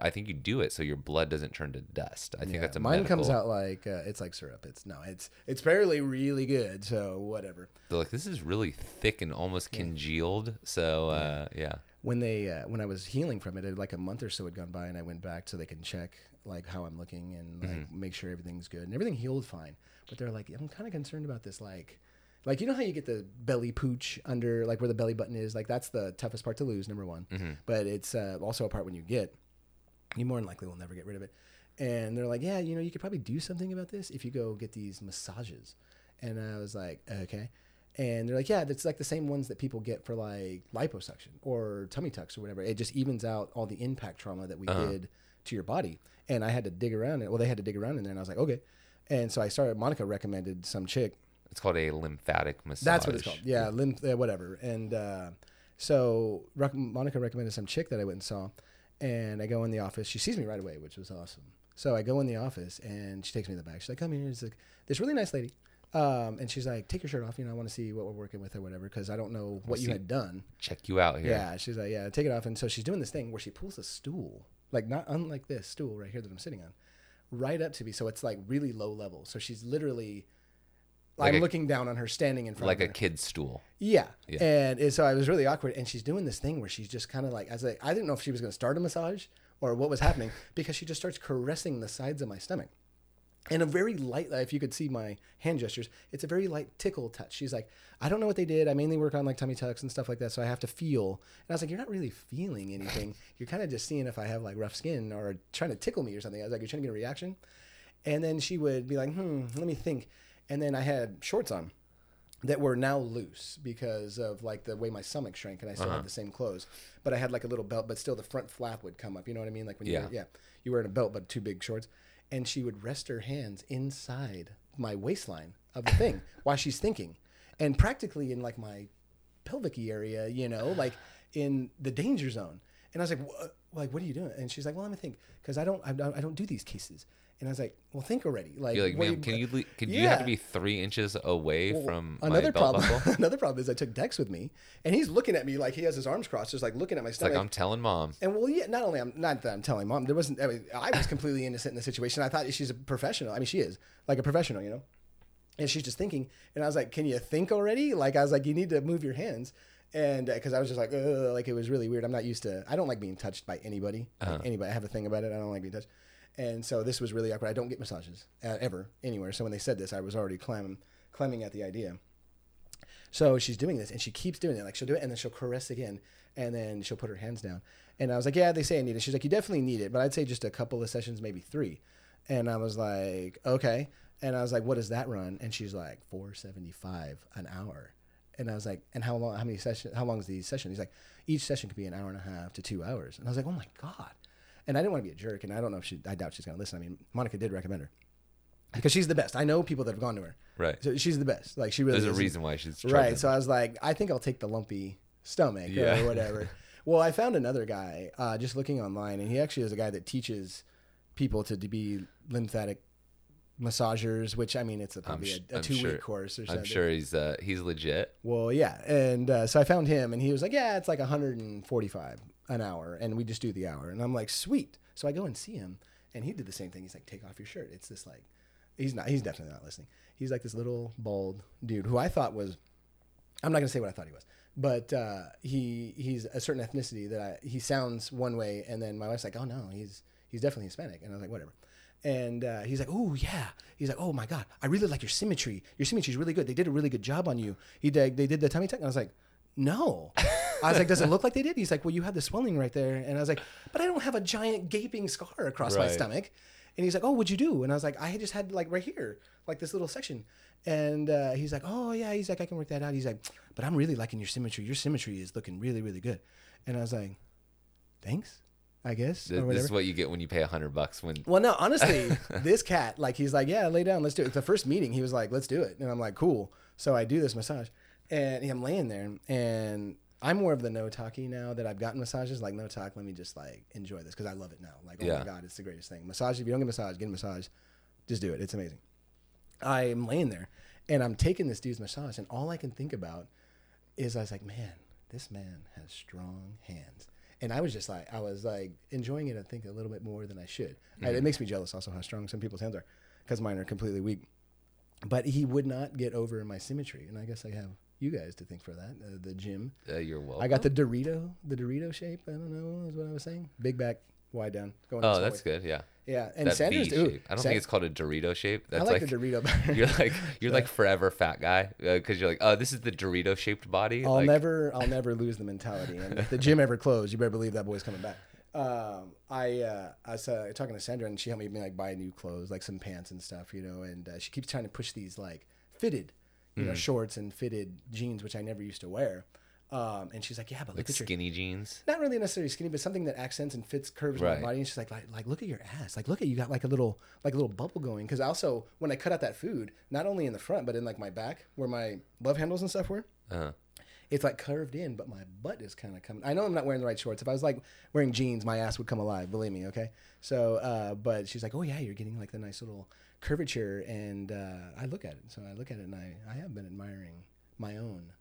Speaker 1: I think you do it so your blood doesn't turn to dust. I think
Speaker 2: Yeah,
Speaker 1: that's a
Speaker 2: mine
Speaker 1: medical.
Speaker 2: comes out like uh, it's like syrup. It's no, it's it's barely really good. So whatever.
Speaker 1: They're like, this is really thick and almost congealed. So uh, yeah.
Speaker 2: When they uh, when I was healing from it, it, like a month or so had gone by, and I went back so they can check like how I'm looking and like
Speaker 1: Mm-hmm.
Speaker 2: make sure everything's good, and everything healed fine. But they're like, I'm kind of concerned about this, like. Like you know how you get the belly pooch under like where the belly button is like that's the toughest part to lose number one
Speaker 1: Mm-hmm.
Speaker 2: but it's uh, also a part when you get you more than likely will never get rid of it and they're like yeah you know you could probably do something about this if you go get these massages and I was like okay and they're like yeah that's like the same ones that people get for like liposuction or tummy tucks or whatever it just evens out all the impact trauma that we did to your body and I had to dig around it well they had to dig around in there and I was like okay and so I started Monica recommended some chick
Speaker 1: It's called a lymphatic massage.
Speaker 2: that's what it's called. Yeah, lymph, uh, whatever. And uh, so rec- Monica recommended some chick that I went and saw, and I go in the office. She sees me right away, which was awesome. So I go in the office, and she takes me to the back. She's like, "Come here." It's like this really nice lady, um, and she's like, "Take your shirt off. You know, I want to see what we're working with or whatever, because I don't know what you had done."
Speaker 1: Check you out here.
Speaker 2: Yeah, she's like, "Yeah, take it off." And so she's doing this thing where she pulls a stool, like not unlike this stool right here that I'm sitting on, right up to me. So it's like really low level. So she's literally
Speaker 1: Like
Speaker 2: I'm
Speaker 1: a-
Speaker 2: looking down on her standing in front
Speaker 1: like
Speaker 2: of
Speaker 1: Like
Speaker 2: a
Speaker 1: kid's stool.
Speaker 2: Yeah.
Speaker 1: Yeah.
Speaker 2: And, and so I was really awkward. And she's doing this thing where she's just kind of like, I was like, I didn't know if she was going to start a massage or what was happening because she just starts caressing the sides of my stomach. And a very light, if you could see my hand gestures, it's a very light tickle touch. She's like, I don't know what they did. I mainly work on like tummy tucks and stuff like that. So I have to feel. And I was like, You're not really feeling anything. You're kind of just seeing if I have like rough skin or trying to tickle me or something. I was like, You're trying to get a reaction. And then she would be like, Hmm, let me think. And then I had shorts on that were now loose because of like the way my stomach shrank and I still had the same clothes. But I had like a little belt, but still the front flap would come up. You know what I mean? Like when you
Speaker 1: Yeah.
Speaker 2: wear, yeah, you wearing a belt but too big shorts. And she would rest her hands inside my waistline of the thing while she's thinking. And practically in like my pelvic area, you know, like in the danger zone. And I was like, what? like, what are you doing? And she's like, well, let me think, because I don't, I don't, I don't do these cases. And I was like, well, think already. Like,
Speaker 1: You're like, ma'am, can you le- can you have to be three inches away from my
Speaker 2: another problem.
Speaker 1: buckle?
Speaker 2: another problem is I took Dex with me, and he's looking at me like he has his arms crossed, just like looking at my
Speaker 1: It's like
Speaker 2: stomach.
Speaker 1: I'm telling mom.
Speaker 2: and well, yeah, not only I'm not that I'm telling mom, there wasn't. I, mean, I was completely innocent in the situation. I thought she's a professional. I mean, she is like a professional, you know. And she's just thinking, and I was like, "Can you think already?" Like I was like, "You need to move your hands," and because I was just like, Ugh, like it was really weird. I'm not used to. I don't like being touched by anybody. Like, Anybody. I have a thing about it. I don't like being touched. And so this was really awkward. I don't get massages uh, ever anywhere. So when they said this, I was already climbing, climbing at the idea. So she's doing this and she keeps doing it. Like she'll do it and then she'll caress again and then she'll put her hands down. And I was like, yeah, they say I need it. She's like, you definitely need it, but I'd say just a couple of sessions, maybe three. And I was like, okay. And I was like, what does that run? And she's like, four seventy five an hour. And I was like, and how long? How many sessions? How long is the session? He's like, each session could be an hour and a half to two hours. And I was like, oh my god. And I didn't want to be a jerk. And I don't know if she. I doubt she's gonna listen. I mean, Monica did recommend her because she's the best. I know people that have gone to her.
Speaker 1: Right.
Speaker 2: So she's the best. Like she really.
Speaker 1: There's a reason why she's
Speaker 2: Right. So I was like, I think I'll take the lumpy stomach
Speaker 1: Yeah.
Speaker 2: or whatever. well, I found another guy uh, just looking online, and he actually is a guy that teaches people to be lymphatic massagers, which I mean, it's a, probably
Speaker 1: sh-
Speaker 2: a, a two week course or something.
Speaker 1: I'm sure he's uh he's legit.
Speaker 2: Well, yeah, and uh, so I found him, and he was like, "Yeah, it's like 145 an hour, and we just do the hour." And I'm like, "Sweet." So I go and see him, and he did the same thing. He's like, "Take off your shirt." It's this like, he's not. He's definitely not listening. He's like this little bald dude who I thought was. I'm not gonna say what I thought he was, but uh, he he's a certain ethnicity that I he sounds one way, and then my wife's like, "Oh no, he's he's definitely Hispanic," and I was like, "Whatever." And uh, he's like, "Oh yeah." He's like, "Oh my god, I really like your symmetry. Your symmetry is really good. They did a really good job on you." He did. They did the tummy tuck, and I was like, "No." I was like, "Does it look like they did?" He's like, "Well, you have the swelling right there," and I was like, "But I don't have a giant gaping scar across my stomach." And he's like, "Oh, what'd you do?" And I was like, "I just had like right here, like this little section." And uh, he's like, "Oh yeah." He's like, "I can work that out." He's like, "But I'm really liking your symmetry. Your symmetry is looking really, really good." And I was like, "Thanks, I guess."
Speaker 1: Th- This is what you get when you pay a hundred bucks when
Speaker 2: Well, no, honestly, this cat, like, he's like, yeah, lay down, let's do it. The first meeting, he was like, let's do it. And I'm like, cool. So I do this massage, and I'm laying there, and I'm more of the no talky now that I've gotten massages. Like, no talk, let me just like enjoy this because I love it now. Like, oh
Speaker 1: Yeah.
Speaker 2: my God, it's the greatest thing. Massage, if you don't get a massage, get a massage. Just do it. It's amazing. I'm laying there, and I'm taking this dude's massage, and all I can think about is I was like, man, this man has strong hands. And I was just like, I was like enjoying it, I think, a little bit more than I should. And it makes me jealous also how strong some people's hands are because mine are completely weak. But he would not get over my symmetry. And I guess I have you guys to thank for that. Uh, the gym.
Speaker 1: uh, you're welcome.
Speaker 2: I got the Dorito, the Dorito shape. I don't know, is what I was saying. Big back, wide down. Going
Speaker 1: Oh, that's
Speaker 2: way.
Speaker 1: good. Yeah.
Speaker 2: Yeah. And
Speaker 1: that
Speaker 2: Sandra's,
Speaker 1: V
Speaker 2: ooh.
Speaker 1: I don't
Speaker 2: San-
Speaker 1: think it's called a Dorito shape. That's
Speaker 2: I like,
Speaker 1: like,
Speaker 2: the Dorito better.
Speaker 1: you're like you're like forever fat guy because you're like oh this is the Dorito shaped body.
Speaker 2: I'll
Speaker 1: like,
Speaker 2: never, I'll never lose the mentality. And if the gym ever closed, you better believe that boy's coming back. Um, I, uh, I was uh, talking to Sandra, and she helped me like buy new clothes, like some pants and stuff, you know. And uh, she keeps trying to push these like fitted, you
Speaker 1: Mm.
Speaker 2: know, shorts and fitted jeans, which I never used to wear. Um, and she's like, "Yeah, but
Speaker 1: like
Speaker 2: look at your
Speaker 1: skinny jeans.
Speaker 2: not really necessarily skinny, but something that accents and fits curves in
Speaker 1: Right.
Speaker 2: my body. And she's like, like, like, look at your ass. Like, look at you got like a little, like a little bubble going. Because also when I cut out that food, not only in the front but in like my back where my love handles and stuff were,
Speaker 1: Uh,
Speaker 2: it's like curved in, but my butt is kind of coming. I know I'm not wearing the right shorts. If I was like wearing jeans, my ass would come alive. Believe me, okay. So, uh, but she's like, oh yeah, you're getting like the nice little curvature, and uh, I look at it. So I look at it, and I, I have been admiring my own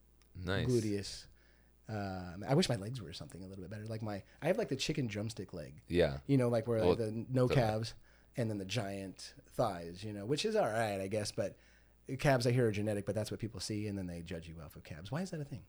Speaker 1: nice.
Speaker 2: gluteus. Uh, I wish my legs were something a little bit better. Like my, I have like the chicken drumstick leg.
Speaker 1: Yeah.
Speaker 2: You know, like where
Speaker 1: Well,
Speaker 2: like the no
Speaker 1: the-
Speaker 2: calves and then the giant thighs. You know, which is all right, I guess. But calves I hear are genetic, but that's what people see, and then they judge you off of calves. Why is that a thing?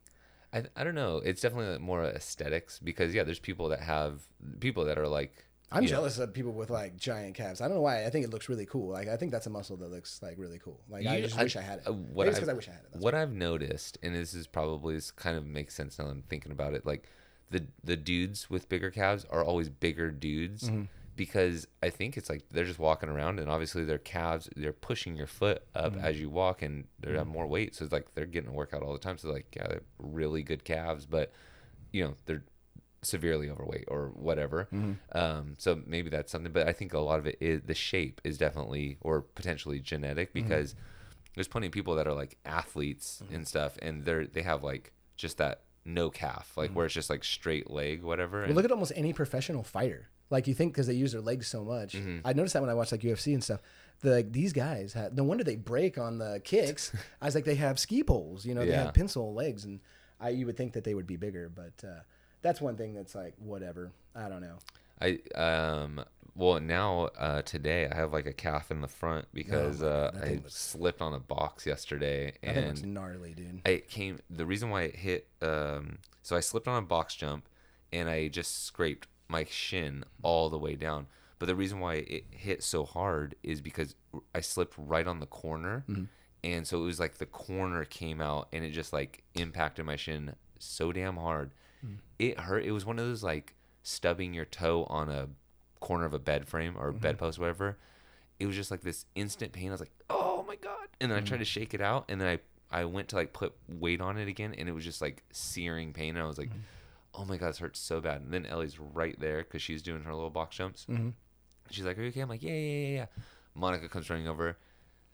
Speaker 1: I, I don't know. It's definitely more aesthetics because yeah, there's people that have people that are like
Speaker 2: I'm
Speaker 1: you know,
Speaker 2: jealous of people with like giant calves. I don't know why. I think it looks really cool. Like I think that's a muscle that looks like really cool. Like I just
Speaker 1: I-
Speaker 2: wish I had it.
Speaker 1: uh, what I've-
Speaker 2: because I wish I had it. That's
Speaker 1: what I've noticed, and this is probably this kind of makes sense now that I'm thinking about it. Like the the dudes with bigger calves are always bigger dudes
Speaker 2: Mm-hmm.
Speaker 1: because I think it's like they're just walking around, and obviously their calves they're pushing your foot up
Speaker 2: Mm-hmm.
Speaker 1: as you walk, and they have more weight, so it's like they're getting a workout all the time. So like yeah, they're really good calves, but you know they're severely overweight or whatever.
Speaker 2: Mm-hmm.
Speaker 1: Um, so maybe that's something, but I think a lot of it is the shape is definitely or potentially genetic
Speaker 2: Mm-hmm.
Speaker 1: because there's plenty of people that are like athletes and stuff, and they're they have like just that no calf, like where it's just like straight leg, whatever.
Speaker 2: Well,
Speaker 1: and-
Speaker 2: look at almost any professional fighter. Like you think because they use their legs so much. I noticed that when I watch like UFC and stuff. The, like these guys have no wonder they break on the kicks. I was like they have ski poles, you know, they have pencil legs, and I you would think that they would be bigger, but uh, that's one thing that's like whatever. I don't know.
Speaker 1: I um well now uh today I have like a calf in the front because uh I
Speaker 2: looks-
Speaker 1: slipped on a box yesterday
Speaker 2: think it's
Speaker 1: and
Speaker 2: gnarly, dude.
Speaker 1: it came the reason why it hit um so I slipped on a box jump and I just scraped my shin all the way down. But the reason why it hit so hard is because I slipped right on the corner and so it was like the corner came out and it just like impacted my shin so damn hard. Mm. It hurt. It was one of those like stubbing your toe on a corner of a bed frame or mm-hmm. bedpost, whatever. It was just like this instant pain. I was like, "Oh my god!" And then I tried mm. to shake it out, and then I I went to like put weight on it again, and it was just like searing pain. And I was like, mm-hmm. "Oh my god, this hurts so bad." And then Ellie's right there because she's doing her little box jumps.
Speaker 2: Mm-hmm.
Speaker 1: She's like, "Are you okay?" I'm like, "Yeah, yeah, yeah, yeah." Monica comes running over.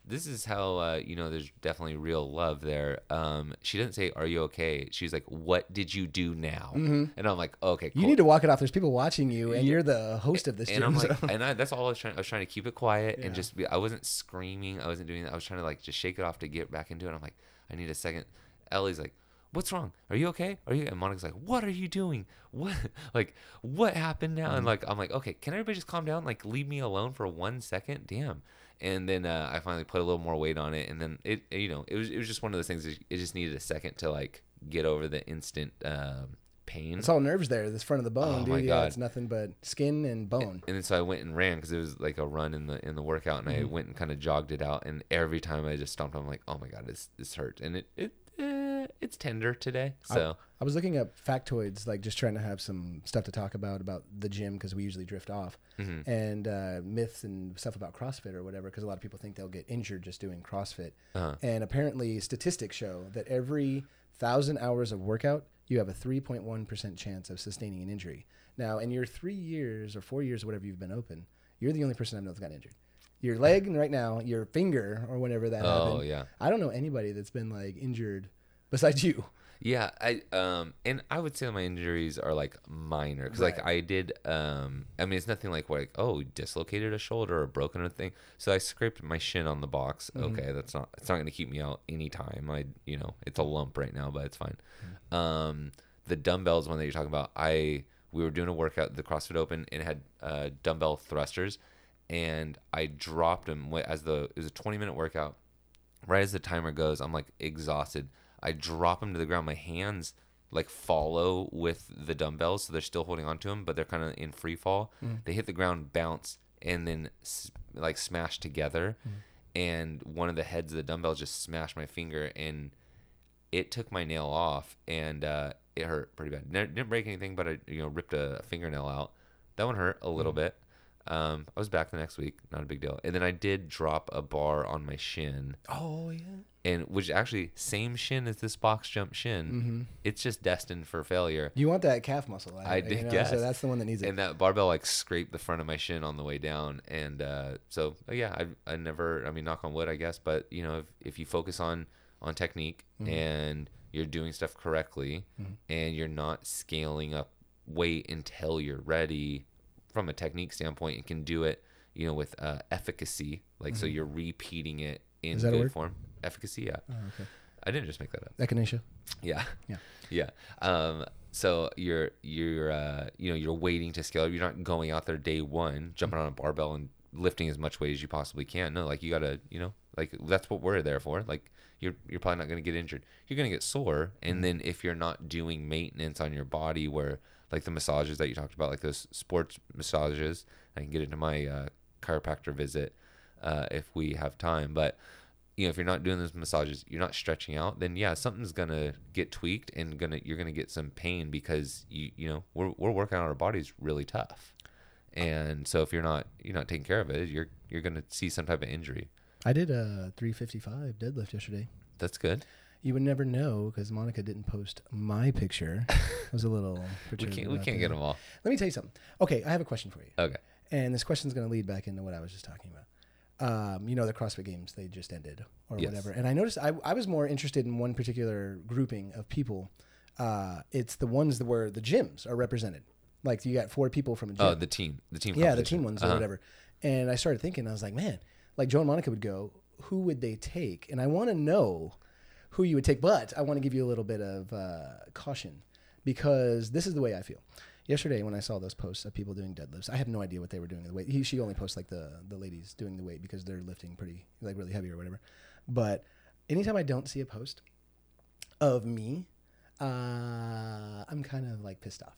Speaker 1: This is how uh, you know there's definitely real love there. Um, she doesn't say, "Are you okay?" She's like, "What did you do now?" And I'm like, "Okay, cool."
Speaker 2: You need to walk it off. There's people watching you, and you're the host of this
Speaker 1: and
Speaker 2: gym.
Speaker 1: I'm
Speaker 2: so-
Speaker 1: like, and I, that's all I was trying. I was trying to keep it quiet
Speaker 2: Yeah.
Speaker 1: and just be. I wasn't screaming. I wasn't doing that. I was trying to like just shake it off to get back into it. I'm like, I need a second. Ellie's like, "What's wrong? Are you okay? Are you?" And Monica's like, "What are you doing? What like what happened now?"
Speaker 2: Mm-hmm.
Speaker 1: And like, I'm like, "Okay, can everybody just calm down? Like, leave me alone for one second? Damn." And then uh, I finally put a little more weight on it, and then it, you know, it was it was just one of those things. that It just needed a second to like get over the instant um, pain.
Speaker 2: it's all nerves there. This front of the bone,
Speaker 1: Oh
Speaker 2: dude.
Speaker 1: my
Speaker 2: yeah,
Speaker 1: God.
Speaker 2: it's nothing but skin and bone.
Speaker 1: and then so I went and ran because it was like a run in the in the workout, and I went and kind of jogged it out. And every time I just stomped, I'm like, oh my god, this this hurt, and it it it's tender today. So
Speaker 2: I was looking up factoids, like just trying to have some stuff to talk about about the gym because we usually drift off,
Speaker 1: Mm-hmm.
Speaker 2: and uh, myths and stuff about CrossFit or whatever. Because a lot of people think they'll get injured just doing CrossFit,
Speaker 1: Uh-huh.
Speaker 2: and apparently statistics show that every thousand hours of workout, you have a 3.1 percent chance of sustaining an injury. Now, in your three years or four years whatever you've been open, you're the only person I know that's got injured. Your leg right now, your finger or whatever that
Speaker 1: oh
Speaker 2: happened.
Speaker 1: yeah,
Speaker 2: I don't know anybody that's been like injured besides you.
Speaker 1: yeah. I um and I would say my injuries are like minor because like I did um I mean it's nothing like like oh dislocated a shoulder or broken a thing. So I scraped my shin on the box. Okay, that's not it's not gonna keep me out anytime. I you know it's a lump right now, but it's fine. Um, the dumbbells one that you're talking about, I we were doing a workout the CrossFit Open and it had uh, dumbbell thrusters, and I dropped them as the it was a 20 minute workout. Right as the timer goes, I'm like exhausted. I drop them to the ground. My hands like follow with the dumbbells, so they're still holding onto them, but they're kind of in free fall. They hit the ground, bounce, and then like smash together. And one of the heads of the dumbbells just smashed my finger, and it took my nail off, and uh, it hurt pretty bad. Ne- didn't break anything, but I you know ripped a fingernail out. That one hurt a little bit. Um, I was back the next week, not a big deal. And then I did drop a bar on my shin,
Speaker 2: Oh yeah.
Speaker 1: And which actually same shin as this box jump shin.
Speaker 2: Mm-hmm.
Speaker 1: It's just destined for failure.
Speaker 2: You want that calf muscle.
Speaker 1: I
Speaker 2: you
Speaker 1: did
Speaker 2: know,
Speaker 1: guess.
Speaker 2: So that's the one that needs it.
Speaker 1: And that barbell like scraped the front of my shin on the way down, and uh, so uh, yeah, I I never. I mean, knock on wood, I guess. But you know, if if you focus on on technique and you're doing stuff correctly, and you're not scaling up weight until you're ready from a technique standpoint, and can do it, you know, with uh, efficacy. Like so, you're repeating it in
Speaker 2: Is that a
Speaker 1: good
Speaker 2: word?
Speaker 1: form. Efficacy, yeah.
Speaker 2: oh, okay.
Speaker 1: I didn't just make that up.
Speaker 2: Echinacea.
Speaker 1: Yeah.
Speaker 2: Yeah.
Speaker 1: Yeah. Um, so you're you're uh, you know you're waiting to scale. You're not going out there day one, jumping on a barbell and lifting as much weight as you possibly can. No, like you gotta you know like that's what we're there for. Like you're you're probably not going to get injured. You're going to get sore, and
Speaker 2: Mm-hmm.
Speaker 1: then if you're not doing maintenance on your body, where like the massages that you talked about, like those sports massages, I can get into my uh, chiropractor visit uh, if we have time, but you know if you're not doing those massages you're not stretching out then yeah something's gonna get tweaked and gonna you're gonna get some pain because you you know we're, we're working on our bodies really tough and so if you're not you're not taking care of it you're you're gonna see some type of injury
Speaker 2: I did a 355 deadlift yesterday.
Speaker 1: that's good
Speaker 2: You would never know because Monica didn't post my picture. it was a little.
Speaker 1: we can't we can't get them all
Speaker 2: Let me tell you something. Okay, I have a question for you.
Speaker 1: okay
Speaker 2: And this question is going to lead back into what I was just talking about. Um, you know, the CrossFit Games, they just ended or
Speaker 1: Yes.
Speaker 2: whatever. And I noticed I, I was more interested in one particular grouping of people. Uh, it's the ones that where the gyms are represented. Like you got four people from a gym.
Speaker 1: oh the team the team
Speaker 2: yeah, the team ones or
Speaker 1: Uh-huh.
Speaker 2: whatever. And I started thinking, I was like, man, like Joe and Monica would go, who would they take? And I want to know who you would take, but I want to give you a little bit of uh, caution because this is the way I feel. Yesterday, when I saw those posts of people doing deadlifts, I have no idea what they were doing the weight. He, she only posts like the the ladies doing the weight because they're lifting pretty like really heavy or whatever. But anytime I don't see a post of me, uh, I'm kind of like pissed off.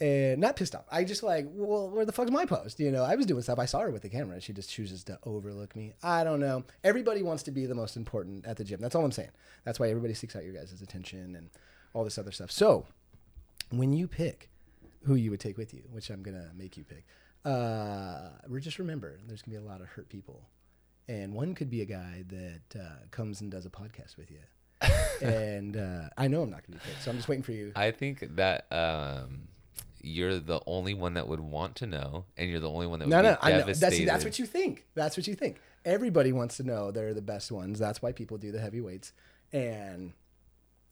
Speaker 2: And not pissed off. I just like, well, where the fuck's my post? You know, I was doing stuff. I saw her with the camera. She just chooses to overlook me. I don't know. Everybody wants to be the most important at the gym. That's all I'm saying. That's why everybody seeks out your guys' attention and all this other stuff. So when you pick who you would take with you, which I'm gonna make you pick, uh, just remember there's gonna be a lot of hurt people, and one could be a guy that uh, comes and does a podcast with you. and uh, I know I'm not gonna be picked, so I'm just waiting for you.
Speaker 1: i think that um you're the only one that would want to know and you're the only one that would
Speaker 2: No,
Speaker 1: be
Speaker 2: no, I know. That's,
Speaker 1: devastated
Speaker 2: that's what you think. That's what you think. Everybody wants to know they're the best ones. That's why people do the heavyweights and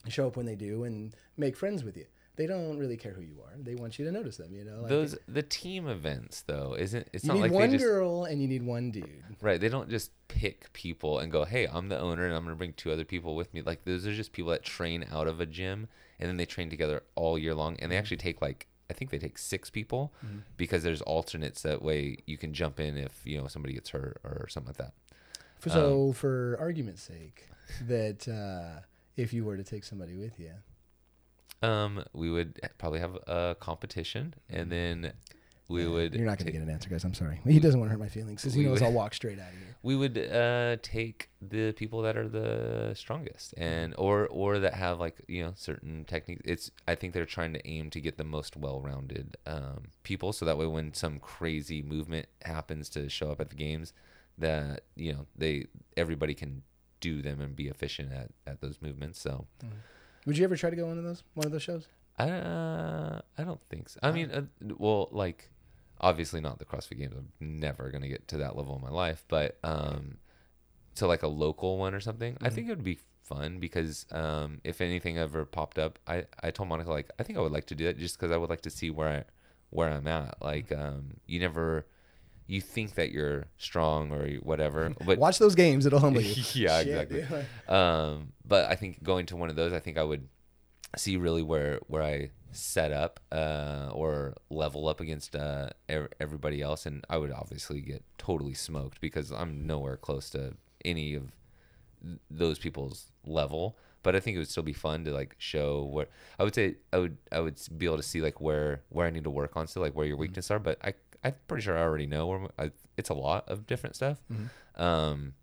Speaker 2: show up when they do and make friends with you. They don't really care who you are. They want you to notice them. You know, like
Speaker 1: those the team events though isn't it's
Speaker 2: you
Speaker 1: not
Speaker 2: need
Speaker 1: like
Speaker 2: one
Speaker 1: they just
Speaker 2: girl and you need one dude.
Speaker 1: Right. They don't just pick people and go, hey, I'm the owner and I'm going to bring two other people with me. Like, those are just people that train out of a gym and then they train together all year long. And they mm-hmm. actually take, like, I think they take six people mm-hmm. because there's alternates that way you can jump in if, you know, somebody gets hurt or something like that.
Speaker 2: For, so, um, for argument's sake, that uh, if you were to take somebody with you,
Speaker 1: Um, we would probably have a competition and then we would.
Speaker 2: you're not going to get an answer, guys. I'm sorry. He doesn't want to hurt my feelings because he knows
Speaker 1: would-
Speaker 2: I'll walk straight out of here.
Speaker 1: we would uh, take the people that are the strongest and or or that have like you know certain techniques it's i think they're trying to aim to get the most well-rounded um, people so that way when some crazy movement happens to show up at the games that you know they everybody can do them and be efficient at, at those movements so
Speaker 2: Would you ever try to go one of those one of those shows?
Speaker 1: I uh, I don't think so. I mean, uh, well, like obviously not the CrossFit Games. I'm never gonna get to that level in my life, but um, to like a local one or something, I think it would be fun because um, if anything ever popped up, I I told Monica like I think I would like to do that just because I would like to see where I where I'm at. Like um, you never. You think that you're strong or whatever, but
Speaker 2: Watch those games; it'll humble you.
Speaker 1: yeah,
Speaker 2: Shit,
Speaker 1: exactly.
Speaker 2: dude.
Speaker 1: Um, but I think going to one of those, I think I would see really where where I set up uh, or level up against uh, ev- everybody else, and I would obviously get totally smoked because I'm nowhere close to any of those people's level. But I think it would still be fun to like show what I would say I would I would be able to see like where where I need to work on so like where your weaknesses are. But I I'm pretty sure I already know where I, it's a lot of different stuff. Um,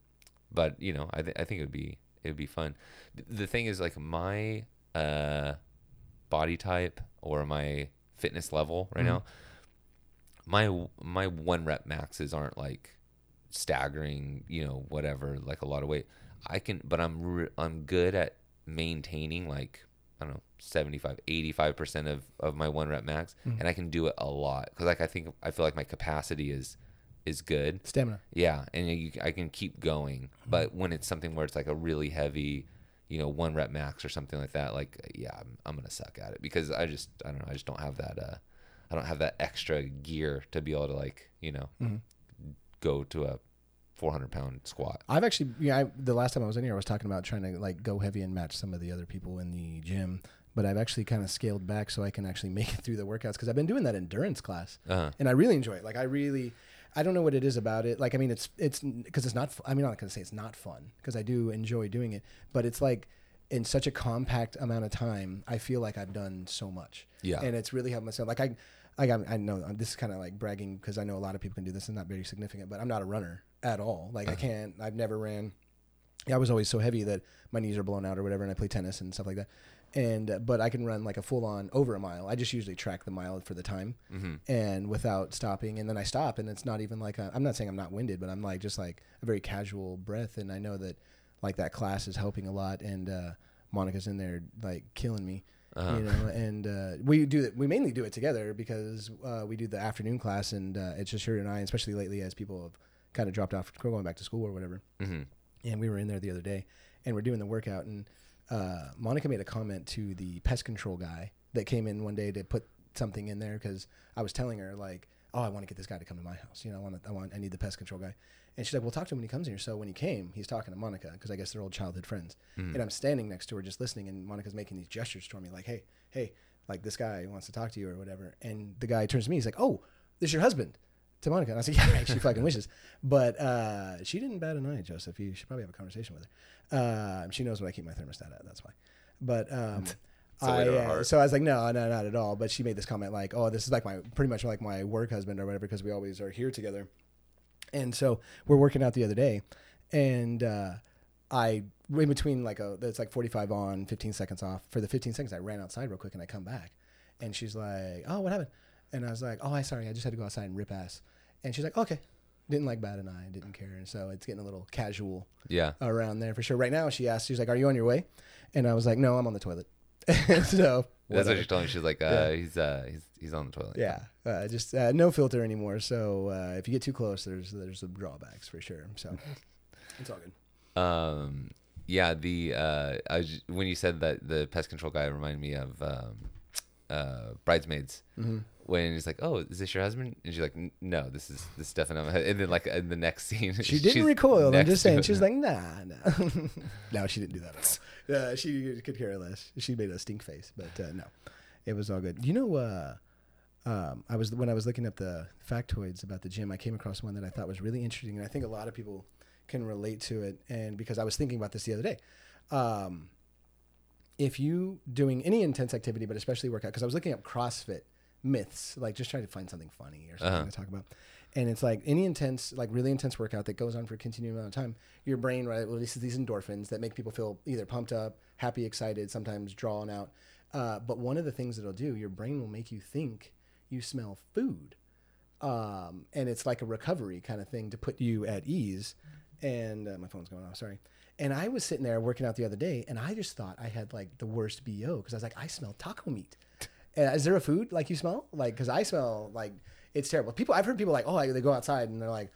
Speaker 1: but you know, I th- I think it would be it would be fun. Th- The thing is, like my uh, body type or my fitness level right now, my my one rep maxes aren't like staggering, you know, whatever, like a lot of weight. I can, but I'm re- I'm good at maintaining like I don't know 75 85 percent of of my one rep max, mm-hmm. and I can do it a lot because like I think I feel like my capacity is is good.
Speaker 2: Stamina.
Speaker 1: Yeah, and you, I can keep going. Mm-hmm. But when it's something where it's like a really heavy, you know, one rep max or something like that, like yeah, I'm, I'm gonna suck at it because I just I don't know, I just don't have that uh, I don't have that extra gear to be able to like you know mm-hmm. go to a 400 pound squat.
Speaker 2: I've actually, yeah, I, the last time I was in here, I was talking about trying to like go heavy and match some of the other people in the gym. But I've actually kind of scaled back so I can actually make it through the workouts because I've been doing that endurance class,
Speaker 1: Uh-huh.
Speaker 2: and I really enjoy it. Like I really, I don't know what it is about it. Like, I mean, it's it's because it's not. I mean, I'm not gonna say it's not fun because I do enjoy doing it, but it's like in such a compact amount of time, I feel like I've done so much.
Speaker 1: Yeah.
Speaker 2: and it's really helped myself. Like I, like I'm, I know this is kind of like bragging because I know a lot of people can do this. and not very significant, but I'm not a runner at all. Like I can't. I've never ran. Yeah, I was always so heavy that my knees are blown out or whatever, and I play tennis and stuff like that. And uh, but I can run like a full on over a mile. I just usually track the mile for the time, and without stopping. And then I stop, and it's not even like i I'm not saying I'm not winded, but I'm like just like a very casual breath. And I know that like that class is helping a lot, and uh, Monica's in there like killing me. You know, and uh, we do it. We mainly do it together because uh, we do the afternoon class, and uh, it's just her and I. Especially lately, as people have kind of dropped off, going back to school or whatever.
Speaker 1: Mm-hmm.
Speaker 2: and we were in there the other day and we're doing the workout and uh, monica made a comment to the pest control guy that came in one day to put something in there because i was telling her like oh i want to get this guy to come to my house you know i want to, i want i need the pest control guy. And she's like well talk to him when he comes here. So when he came he's talking to monica because i guess they're old childhood friends. And i'm standing next to her just listening and monica's making these gestures toward me like hey hey like this guy wants to talk to you or whatever. And the guy turns to me he's like oh this is your husband to Monica. And I said, yeah, she fucking wishes. But uh, she didn't bat an eye, Joseph. You should probably have a conversation with her. Uh, she knows what I keep my thermostat at. That's why. But um, I, uh, so I was like, no, no, not at all. But she made this comment like, oh, this is like my pretty much like my work husband or whatever because we always are here together. And so we're working out the other day, and uh, I in between like a it's like 45 on, 15 seconds off. For the 15 seconds, I ran outside real quick and I come back, and she's like, "Oh, what happened?" And I was like, "Oh, I sorry, I just had to go outside and rip ass." And she's like, "Okay." Didn't like bat an eye, didn't care, and so it's getting a little casual
Speaker 1: Yeah.
Speaker 2: around there for sure. Right now, she asked, she's like, "Are you on your way?" And I was like, "No, I'm on the toilet." And so
Speaker 1: That's what she told me. She's like, uh, he's uh, he's he's on the toilet.
Speaker 2: Yeah, uh, just uh, no filter anymore. So uh, if you get too close, there's there's some drawbacks for sure. So it's all good.
Speaker 1: Um, yeah, the uh, I was, when you said that the pest control guy reminded me of um, uh, bridesmaids
Speaker 2: Mm-hmm.
Speaker 1: When he's like, "Oh, is this your husband?" And she's like, "No, this is this is definitely." my And then like in the next scene,
Speaker 2: She didn't
Speaker 1: she's
Speaker 2: recoil. I'm just saying.
Speaker 1: him.
Speaker 2: She was like, "Nah, nah." no, she didn't do that at all. Uh, she could care less. She made a stink face, but uh, no, it was all good. You know, uh, um, I was when I was looking up the factoids about the gym, I came across one that I thought was really interesting, and I think a lot of people can relate to it. And because I was thinking about this the other day, um, if you doing any intense activity, but especially workout, because I was looking up CrossFit myths, like just trying to find something funny or something
Speaker 1: Uh-huh.
Speaker 2: to talk about. And it's like any intense, like really intense workout that goes on for a continued amount of time, your brain right, releases these endorphins that make people feel either pumped up, happy, excited, sometimes drawn out. Uh, but one of the things it'll do, your brain will make you think you smell food. Um, and it's like a recovery kind of thing to put you at ease. And uh, my phone's going off, sorry. And I was sitting there working out the other day, and I just thought I had like the worst BO because I was like, I smell taco meat. Is there a food like you smell? Like, because I smell like it's terrible. People, I've heard people like, oh, I, they go outside and they're like,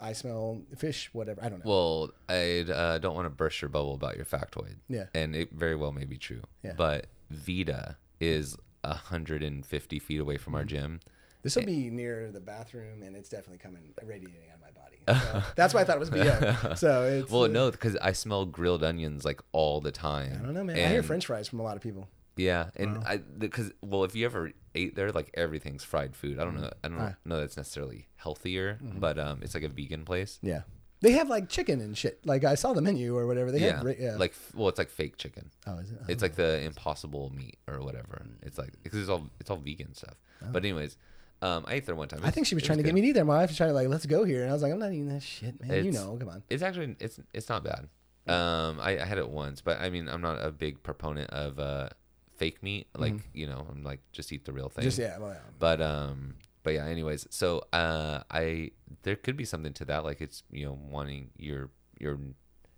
Speaker 2: I smell fish, whatever. I don't know.
Speaker 1: Well, I uh, don't want to burst your bubble about your factoid.
Speaker 2: Yeah.
Speaker 1: And it very well may be true.
Speaker 2: Yeah.
Speaker 1: But Vita is 150 feet away from our
Speaker 2: Mm-hmm.
Speaker 1: gym.
Speaker 2: This will be near the bathroom, and it's definitely coming radiating out of my body. So that's why I thought it was BO. So it's
Speaker 1: Well,
Speaker 2: uh,
Speaker 1: no, because I smell grilled onions like all the time.
Speaker 2: I don't know, man. I hear French fries from a lot of people.
Speaker 1: Yeah, and I because well, if you ever ate there, like everything's fried food. I don't know. I don't
Speaker 2: Ah.
Speaker 1: know that's necessarily healthier,
Speaker 2: Mm-hmm.
Speaker 1: but um, it's like a vegan place.
Speaker 2: Yeah, they have like chicken and shit. Like I saw the menu or whatever. They
Speaker 1: yeah,
Speaker 2: have yeah.
Speaker 1: like well, it's like fake chicken.
Speaker 2: oh, is it?
Speaker 1: It's like the impossible meat or whatever. It's like because it's all it's all vegan stuff. But anyways, um, I ate there one time.
Speaker 2: Oh. I think she was trying to get me to eat there. My wife was trying to like, let's go here, and I was like, I'm not eating that shit, man. you know, come on.
Speaker 1: It's actually it's it's not bad. Um, I, I had it once, but I mean, I'm not a big proponent of uh fake meat. Like you know, I'm like just eat the real thing.
Speaker 2: Mm-hmm. Just yeah, well, yeah.
Speaker 1: but um but yeah anyways so uh i there could be something to that like it's you know wanting your your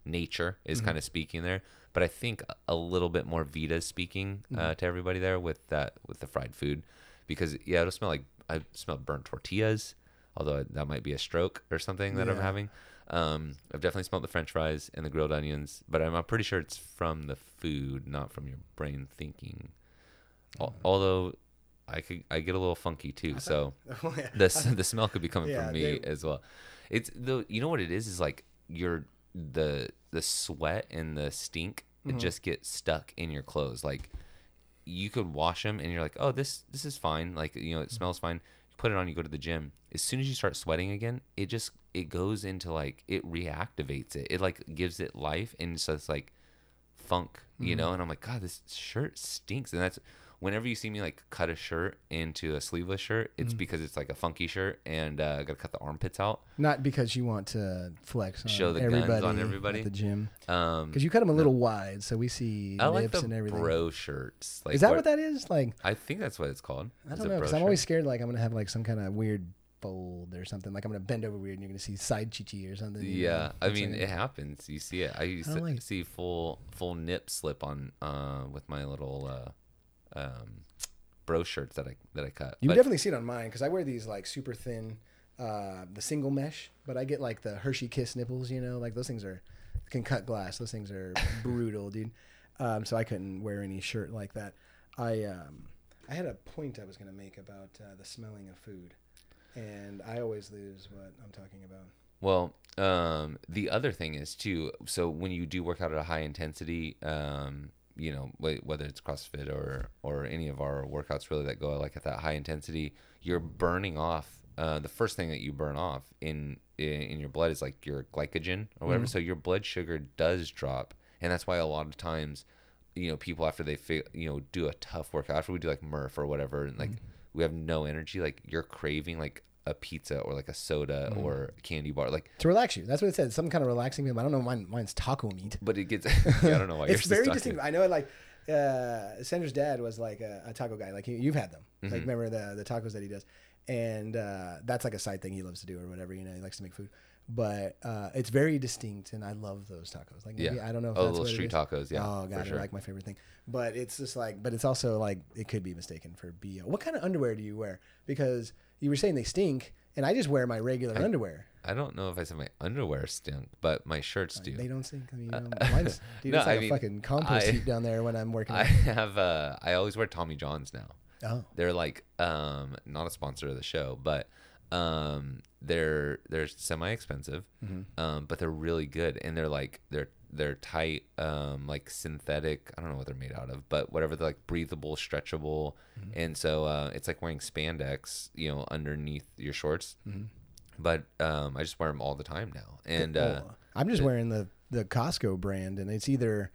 Speaker 1: nature is
Speaker 2: Mm-hmm.
Speaker 1: kind of speaking there but i think a little bit more vita speaking uh,
Speaker 2: Mm-hmm.
Speaker 1: to everybody there with that with the fried food because yeah it'll smell like i smell burnt tortillas although that might be a stroke or something that i'm having um i've definitely smelled the french fries and the grilled onions but i'm, I'm pretty sure it's from the food not from your brain thinking Al-
Speaker 2: Mm.
Speaker 1: although I could I get a little funky too, so
Speaker 2: Oh, yeah.
Speaker 1: the the smell could be coming
Speaker 2: Yeah,
Speaker 1: from me
Speaker 2: they-
Speaker 1: as well. It's the you know what it is is like your the the sweat and the stink
Speaker 2: Mm-hmm.
Speaker 1: it just get stuck in your clothes. Like you could wash them and you're like, oh this this is fine. Like you know it smells fine. You put it on, you go to the gym. As soon as you start sweating again, it just it goes into like it reactivates it. It like gives it life, and so it's like funk, you
Speaker 2: Mm-hmm.
Speaker 1: know. And I'm like, God, this shirt stinks. And that's whenever you see me like cut a shirt into a sleeveless shirt, it's
Speaker 2: Mm-hmm.
Speaker 1: because it's like a funky shirt, and uh, I gotta cut the armpits out.
Speaker 2: Not because you want to flex on
Speaker 1: Show the guns on everybody?
Speaker 2: at the gym.
Speaker 1: Um,
Speaker 2: Because you cut them a little wide, so we see
Speaker 1: I like the
Speaker 2: and everything.
Speaker 1: bro shirts. Like
Speaker 2: is that
Speaker 1: where-
Speaker 2: what that is? Like,
Speaker 1: I think that's what it's called.
Speaker 2: I don't know, because I'm always scared like I'm gonna have like some kind of weird fold or something. Like I'm gonna bend over weird, and you're gonna see side chichi or something.
Speaker 1: Yeah? I mean it happens. You see it. I used
Speaker 2: I
Speaker 1: to
Speaker 2: like
Speaker 1: see full full nip slip on uh with my little uh um bro shirts that I that I cut.
Speaker 2: You
Speaker 1: But-
Speaker 2: definitely see it on mine because I wear these like super thin, uh, the single mesh, but I get like the Hershey Kiss nipples. You know, like those things are can cut glass. Those things are brutal, dude. Um, so I couldn't wear any shirt like that. I um, I had a point I was gonna make about uh, the smelling of food, and I always lose what I'm talking about.
Speaker 1: Well, um, the other thing is too. So when you do work out at a high intensity, um, you know, whether it's CrossFit or or any of our workouts really that go like at that high intensity, you're burning off. Uh, the first thing that you burn off in in, your blood is like your glycogen or whatever. So your blood sugar does drop, and that's why a lot of times, you know, people after they fi- you know do a tough workout after we do like Murph or whatever, and like we have no energy, like you're craving like a pizza or like a soda or a candy bar, like
Speaker 2: To relax you. That's what it said. Some kind of relaxing meal. I don't know. Mine, mine's taco meat.
Speaker 1: But it gets. yeah, I don't know why you're
Speaker 2: it's very distinct. I know, like uh, Sandra's dad was like a, a taco guy. Like you, you've had them.
Speaker 1: Mm-hmm.
Speaker 2: Like remember the the tacos that he does, and uh, that's like a side thing he loves to do or whatever. You know, he likes to make food. But uh, it's very distinct, and I love those tacos. Like maybe,
Speaker 1: Yeah.
Speaker 2: I don't know if
Speaker 1: Oh,
Speaker 2: that's
Speaker 1: little street tacos, yeah,
Speaker 2: Oh god,
Speaker 1: sure.
Speaker 2: they're like my favorite thing. But it's just like, but it's also like it could be mistaken for bo. What kind of underwear do you wear? Because you were saying they stink, and I just wear my regular underwear.
Speaker 1: I don't know if I said my underwear stink, but my shirts do.
Speaker 2: They don't stink. I mean, you know, mine's dude,
Speaker 1: No,
Speaker 2: it's like
Speaker 1: I
Speaker 2: a
Speaker 1: mean,
Speaker 2: fucking compost
Speaker 1: I-
Speaker 2: heap down there when I'm working.
Speaker 1: I
Speaker 2: out.
Speaker 1: have. Uh, I always wear Tommy Johns now.
Speaker 2: Oh,
Speaker 1: They're like um, not a sponsor of the show, but um, they're they're semi expensive,
Speaker 2: Mm-hmm.
Speaker 1: um, but they're really good, and they're like they're they're tight, um, like synthetic. I don't know what they're made out of, but whatever. They're like breathable, stretchable,
Speaker 2: Mm-hmm.
Speaker 1: and so uh, it's like wearing spandex, you know, underneath your shorts.
Speaker 2: Mm-hmm.
Speaker 1: But um, I just wear them all the time now, and uh,
Speaker 2: I'm just wearing the the Costco brand, and it's either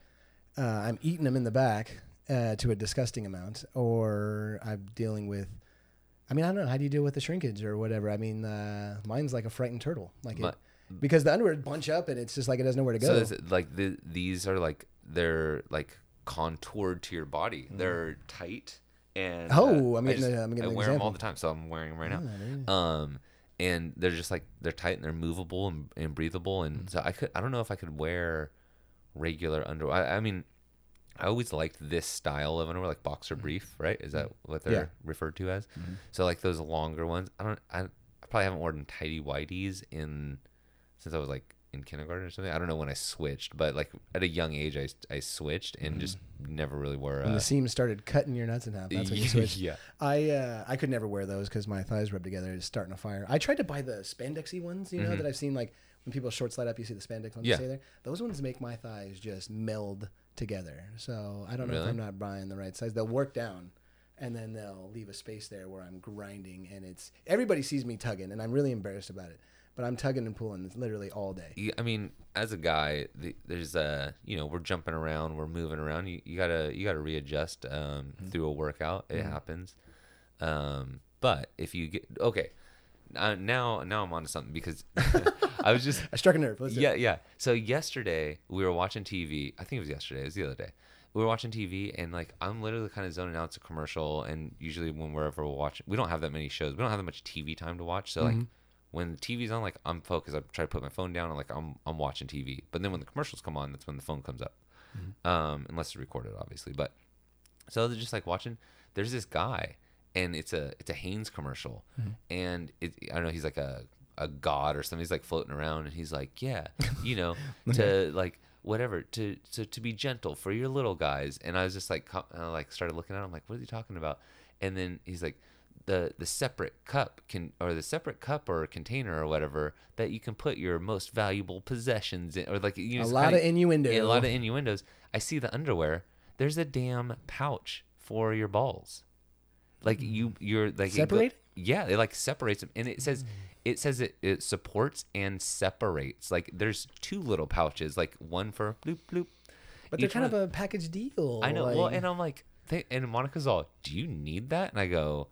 Speaker 2: uh, I'm eating them in the back uh, to a disgusting amount, or I'm dealing with. I mean, I don't know. How do you deal with the shrinkage or whatever? I mean, uh, mine's like a frightened turtle, like it, because the underwear bunch up, and it's just like it doesn't know where to go.
Speaker 1: So like the, these are like they're like contoured to your body. They're tight and
Speaker 2: Mm. Oh,
Speaker 1: uh,
Speaker 2: I mean,
Speaker 1: just-
Speaker 2: uh, I'm getting
Speaker 1: I wear them all the time, so I'm wearing them right
Speaker 2: Oh,
Speaker 1: now. Um, and they're just like they're tight and they're movable and, and breathable,
Speaker 2: Mm.
Speaker 1: and so I could I don't know if I could wear regular underwear. I, I mean. I always liked this style of underwear, like boxer brief, right? Is that what they're
Speaker 2: Mm. Yeah.
Speaker 1: referred to as? So like those longer ones. I don't. I, I probably haven't worn tidy whities in since I was like in kindergarten or something. I don't know when I switched, but like at a young age, I, I switched and just never really wore.
Speaker 2: when
Speaker 1: Uh,
Speaker 2: the seams started cutting your nuts in half. That's when you switched.
Speaker 1: yeah.
Speaker 2: I uh, I could never wear those because my thighs rub together. It's starting a fire. I tried to buy the spandexy ones, you know, that I've seen like when people short slide up, you see the spandex ones
Speaker 1: Mm-hmm. Yeah.
Speaker 2: stay there. Those ones make my thighs just meld together. So I don't know if I'm not buying the right size. They'll work down, and then they'll leave a space there where I'm grinding, and it's everybody sees me tugging, and I'm really embarrassed about it. But I'm tugging and pulling literally all day.
Speaker 1: I mean, as a guy, the, there's a you know we're jumping around, we're moving around. You, you gotta you gotta readjust um, through a workout. It happens. Um, but if you get okay, uh, now now I'm onto something because I was just
Speaker 2: I struck a nerve. Let's
Speaker 1: yeah, yeah. So yesterday we were watching TV. I think it was yesterday. It was the other day. We were watching TV and like I'm literally kind of zoning out to commercial. And usually when we're ever watching, we don't have that many shows. We don't have that much TV time to watch. So like when the TV's on, like I'm focused. I try to put my phone down and like I'm I'm watching TV. But then when the commercials come on, that's when the phone comes up. Um, unless it's recorded, obviously. But so they're just like watching. There's this guy, and it's a it's a Hanes commercial, and it I don't know he's like a a god or something. He's like floating around, and he's like, yeah, you know, to like whatever to to to be gentle for your little guys. And I was just like, co- I like started looking at him like, what is he talking about? And then he's like. The, the separate cup can or the separate cup or container or whatever that you can put your most valuable possessions in or like you
Speaker 2: A lot of innuendo.
Speaker 1: a lot of innuendos. I see the underwear. There's a damn pouch for your balls. Like hmm. you, you're like
Speaker 2: Separate?
Speaker 1: yeah, it like separates them, and it says hmm. it says it it supports and separates. Like there's two little pouches, like one for bloop bloop.
Speaker 2: But they're kind of a package deal.
Speaker 1: I know. well, and I'm like, they, and Monica's all, "Do you need that?" And I go,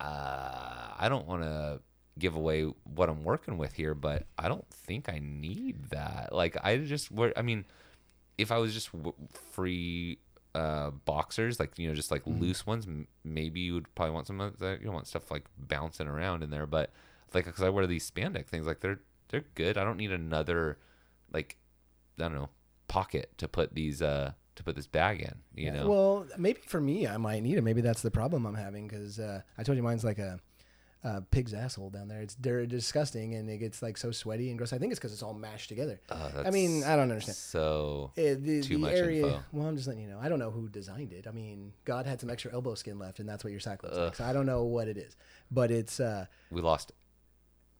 Speaker 1: uh, "I don't want to give away what I'm working with here, but I don't think I need that. Like, I just wear. I mean, if I was just free uh boxers like you know just like
Speaker 2: Mm-hmm.
Speaker 1: loose ones m- maybe you would probably want some of that you don't want stuff like bouncing around in there but like because i wear these spandex things like they're they're good i don't need another like i don't know pocket to put these uh to put this bag in you
Speaker 2: Yeah,
Speaker 1: know
Speaker 2: Well, maybe for me, I might need it. Maybe that's the problem I'm having because uh, I told you mine's like a, a pig's asshole down there. It's they're disgusting and it gets like so sweaty and gross. I think it's because it's all mashed together.
Speaker 1: Uh,
Speaker 2: I mean, I don't understand.
Speaker 1: so
Speaker 2: Eh, the,
Speaker 1: Too
Speaker 2: the
Speaker 1: much
Speaker 2: area.
Speaker 1: info.
Speaker 2: Well, I'm just letting you know. I don't know who designed it. I mean, God had some extra elbow skin left, and that's what your sack looks like. So I don't know what it is, but it's. uh
Speaker 1: we lost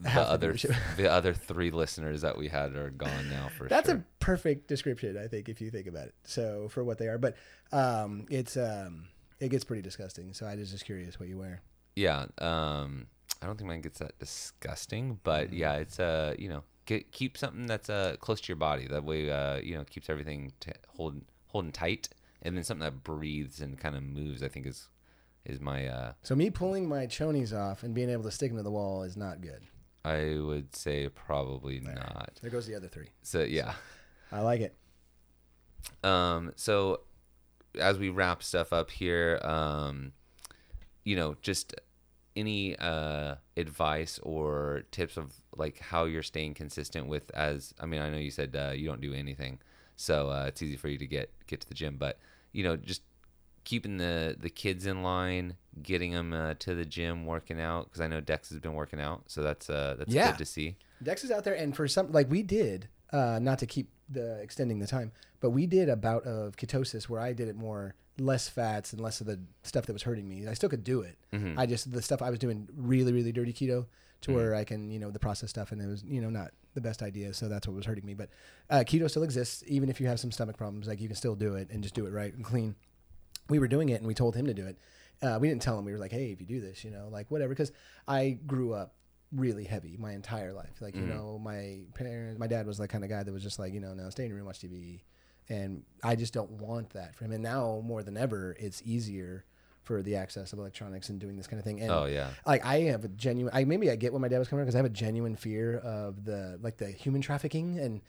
Speaker 1: the other the other three listeners that we had are gone now for
Speaker 2: That's
Speaker 1: sure
Speaker 2: a perfect description, I think, if you think about it. So for what they are, but um, it's um, it gets pretty disgusting. So I was just curious what you wear.
Speaker 1: Yeah. Um, I don't think mine gets that disgusting, but
Speaker 2: Mm-hmm.
Speaker 1: yeah, it's uh, you know, get, keep something that's uh close to your body. That way, uh, you know, keeps everything t- holding holding tight, and then something that breathes and kind of moves. I think is is my uh,
Speaker 2: So me pulling my chonies off and being able to stick them to the wall is not good.
Speaker 1: I would say probably not.
Speaker 2: There goes the other three.
Speaker 1: So yeah.
Speaker 2: I like it.
Speaker 1: Um, so as we wrap stuff up here, um, you know, just any uh, advice or tips of like how you're staying consistent with as I mean, I know you said uh, you don't do anything, so uh, it's easy for you to get get to the gym, but you know, just keeping the the kids in line, getting them uh, to the gym, working out because I know Dex has been working out, so that's uh, that's
Speaker 2: Yeah.
Speaker 1: good to see.
Speaker 2: Dex is out there, and for some, like we did, uh, not to keep the extending the time, but we did a bout of ketosis where I did it more, less fats and less of the stuff that was hurting me. I still could do it.
Speaker 1: Mm-hmm.
Speaker 2: I just the stuff I was doing really, really dirty keto to where I can, you know, the process stuff, and it was, you know, not the best idea. So that's what was hurting me. But uh, keto still exists, even if you have some stomach problems. Like you can still do it and just do it right and clean. We were doing it, and we told him to do it. Uh, we didn't tell him. We were like, hey, if you do this, you know, like whatever. Because I grew up really heavy my entire life. Like, you know, my parents, my dad was the kind of guy that was just like, you know, no, stay in your room, watch TV. And I just don't want that for him. And now more than ever, it's easier for the access of electronics and doing this kind of thing. And
Speaker 1: Oh yeah,
Speaker 2: like I have a genuine, I maybe I get what my dad was coming from because I have a genuine fear of the like the human trafficking and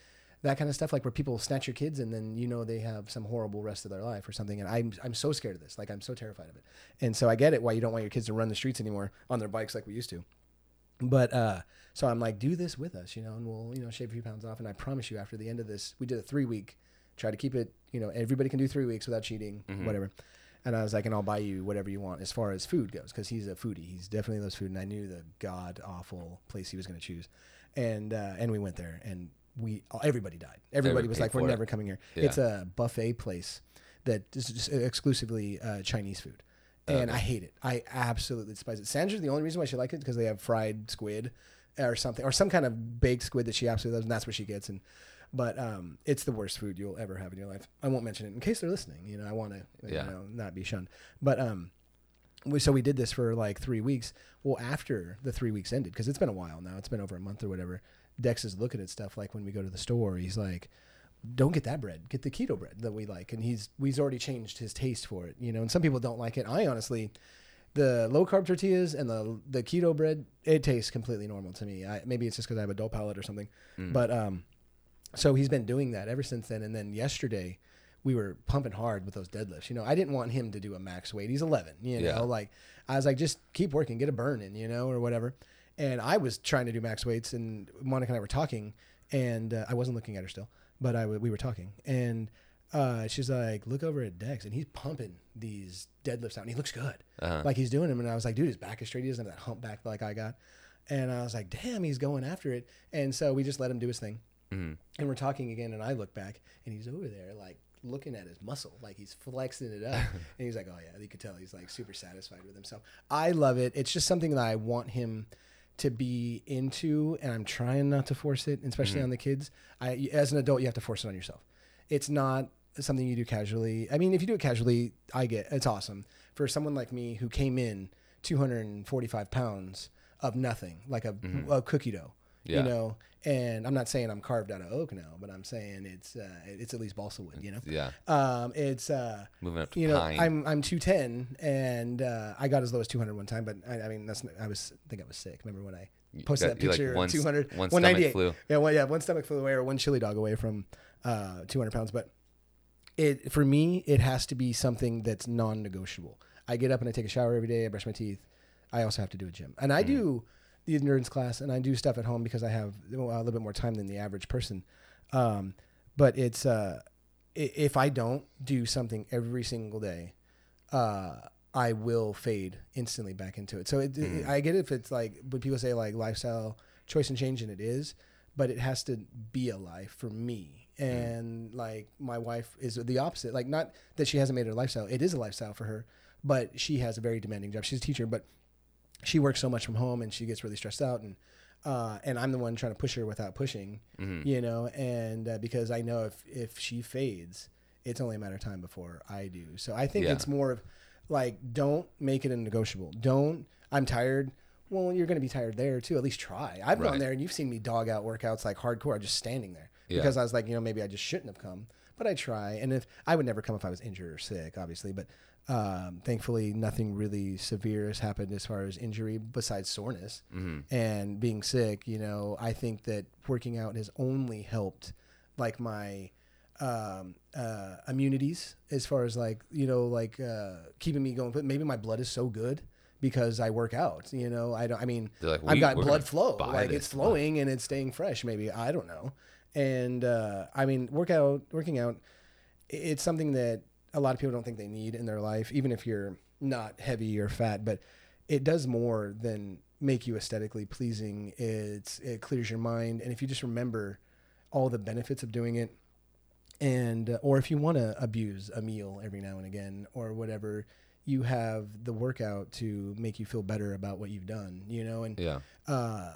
Speaker 2: that kind of stuff, like where people snatch your kids and then you know they have some horrible rest of their life or something. And I'm I'm so scared of this, like I'm so terrified of it. And so I get it why you don't want your kids to run the streets anymore on their bikes like we used to. But uh, so I'm like, do this with us, you know, and we'll you know shave a few pounds off. And I promise you, after the end of this, we did a three week. Try to keep it, you know, everybody can do three weeks without cheating, whatever. And I was like, and I'll buy you whatever you want as far as food goes, because he's a foodie. He's definitely loves food, and I knew the god awful place he was going to choose, and uh, and we went there, and we everybody died. Everybody was like, we're
Speaker 1: it.
Speaker 2: never coming here.
Speaker 1: Yeah.
Speaker 2: It's a buffet place that is just exclusively uh, Chinese food, and I hate it. I absolutely despise it. Sandra's the only reason why she likes it because they have fried squid or something, or some kind of baked squid that she absolutely loves, and that's what she gets. And but um, it's the worst food you'll ever have in your life. I won't mention it in case they're listening. You know, I want to
Speaker 1: Yeah.
Speaker 2: you know not be shunned. But um, we, so we did this for like three weeks. Well, after the three weeks ended, because it's been a while now, it's been over a month or whatever. Dex is looking at stuff like when we go to the store, he's like, "Don't get that bread. Get the keto bread that we like." And he's he's already changed his taste for it, you know. And some people don't like it. I honestly, the low carb tortillas and the the keto bread, it tastes completely normal to me. I, maybe it's just because I have a dull palate or something. But um, so he's been doing that ever since then. And then yesterday, we were pumping hard with those deadlifts. You know, I didn't want him to do a max weight. He's 11. You know,
Speaker 1: Yeah.
Speaker 2: like I was like, just keep working, get a burn in, you know, or whatever. And I was trying to do max weights, and Monica and I were talking, and uh, I wasn't looking at her still, but I w- we were talking, and uh, she's like, look over at Dex, and he's pumping these deadlifts out, and he looks good,
Speaker 1: Uh-huh.
Speaker 2: like he's doing them. And I was like, dude, his back is straight. He doesn't have that hump back like I got. And I was like, damn, he's going after it. And so we just let him do his thing.
Speaker 1: Mhm.
Speaker 2: And we're talking again, and I look back, and he's over there, like looking at his muscle, like he's flexing it up. and he's like, "Oh yeah," you could tell he's like super satisfied with himself. I love it. It's just something that I want him to be into, and I'm trying not to force it, especially on the kids. I, as an adult, you have to force it on yourself. It's not something you do casually. I mean, if you do it casually, I get it's awesome. For someone like me who came in 245 pounds of nothing, like a,
Speaker 1: Mm-hmm.
Speaker 2: a cookie dough.
Speaker 1: Yeah.
Speaker 2: You know, and I'm not saying I'm carved out of oak now, but I'm saying it's uh, it's at least balsa wood. You know,
Speaker 1: Yeah.
Speaker 2: um, it's uh,
Speaker 1: Moving up to
Speaker 2: you know,
Speaker 1: pine.
Speaker 2: I'm I'm 210, and uh, I got as low as 200 one time, but I, I mean that's I was I think I was sick. Remember when I posted
Speaker 1: got-
Speaker 2: that
Speaker 1: you like
Speaker 2: picture?
Speaker 1: one
Speaker 2: 200,
Speaker 1: one stomach
Speaker 2: 198.
Speaker 1: flu.
Speaker 2: Yeah, well, yeah, one stomach flu away or one chili dog away from uh, 200 pounds. But it for me, it has to be something that's non-negotiable. I get up and I take a shower every day. I brush my teeth. I also have to do a gym, and I do the endurance class, and I do stuff at home because I have a little bit more time than the average person. Um, but it's uh, if I don't do something every single day, uh, I will fade instantly back into it. So it, I get it if it's like when people say like lifestyle choice and change, and it is, but it has to be a life for me. And like my wife is the opposite. Like not that she hasn't made her lifestyle; it is a lifestyle for her. But she has a very demanding job. She's a teacher, but she works so much from home, and she gets really stressed out. And uh, and I'm the one trying to push her without pushing, you know. And uh, because I know if if she fades, it's only a matter of time before I do. So I think
Speaker 1: Yeah.
Speaker 2: it's more of like don't make it a negotiable. Don't I'm tired. Well, you're going to be tired there too. At least try. I've gone there and you've seen me dog out workouts like hardcore, just standing there
Speaker 1: Yeah.
Speaker 2: because I was like, you know, maybe I just shouldn't have come, but I try. And if I would never come if I was injured or sick, obviously, but um, thankfully nothing really severe has happened as far as injury besides soreness and being sick. You know, I think that working out has only helped like my um, uh, immunities as far as like you know like uh, keeping me going. But maybe my blood is so good because I work out. You know, I don't. I mean,
Speaker 1: like,
Speaker 2: I've got blood flow. Like it's flowing and it's staying fresh. Maybe I don't know. And uh, I mean, workout, working out, it's something that a lot of people don't think they need in their life, even if you're not heavy or fat. But it does more than make you aesthetically pleasing. It's it clears your mind, and if you just remember all the benefits of doing it, and uh, or if you want to abuse a meal every now and again or whatever, you have the workout to make you feel better about what you've done. You know, and
Speaker 1: Yeah.
Speaker 2: uh,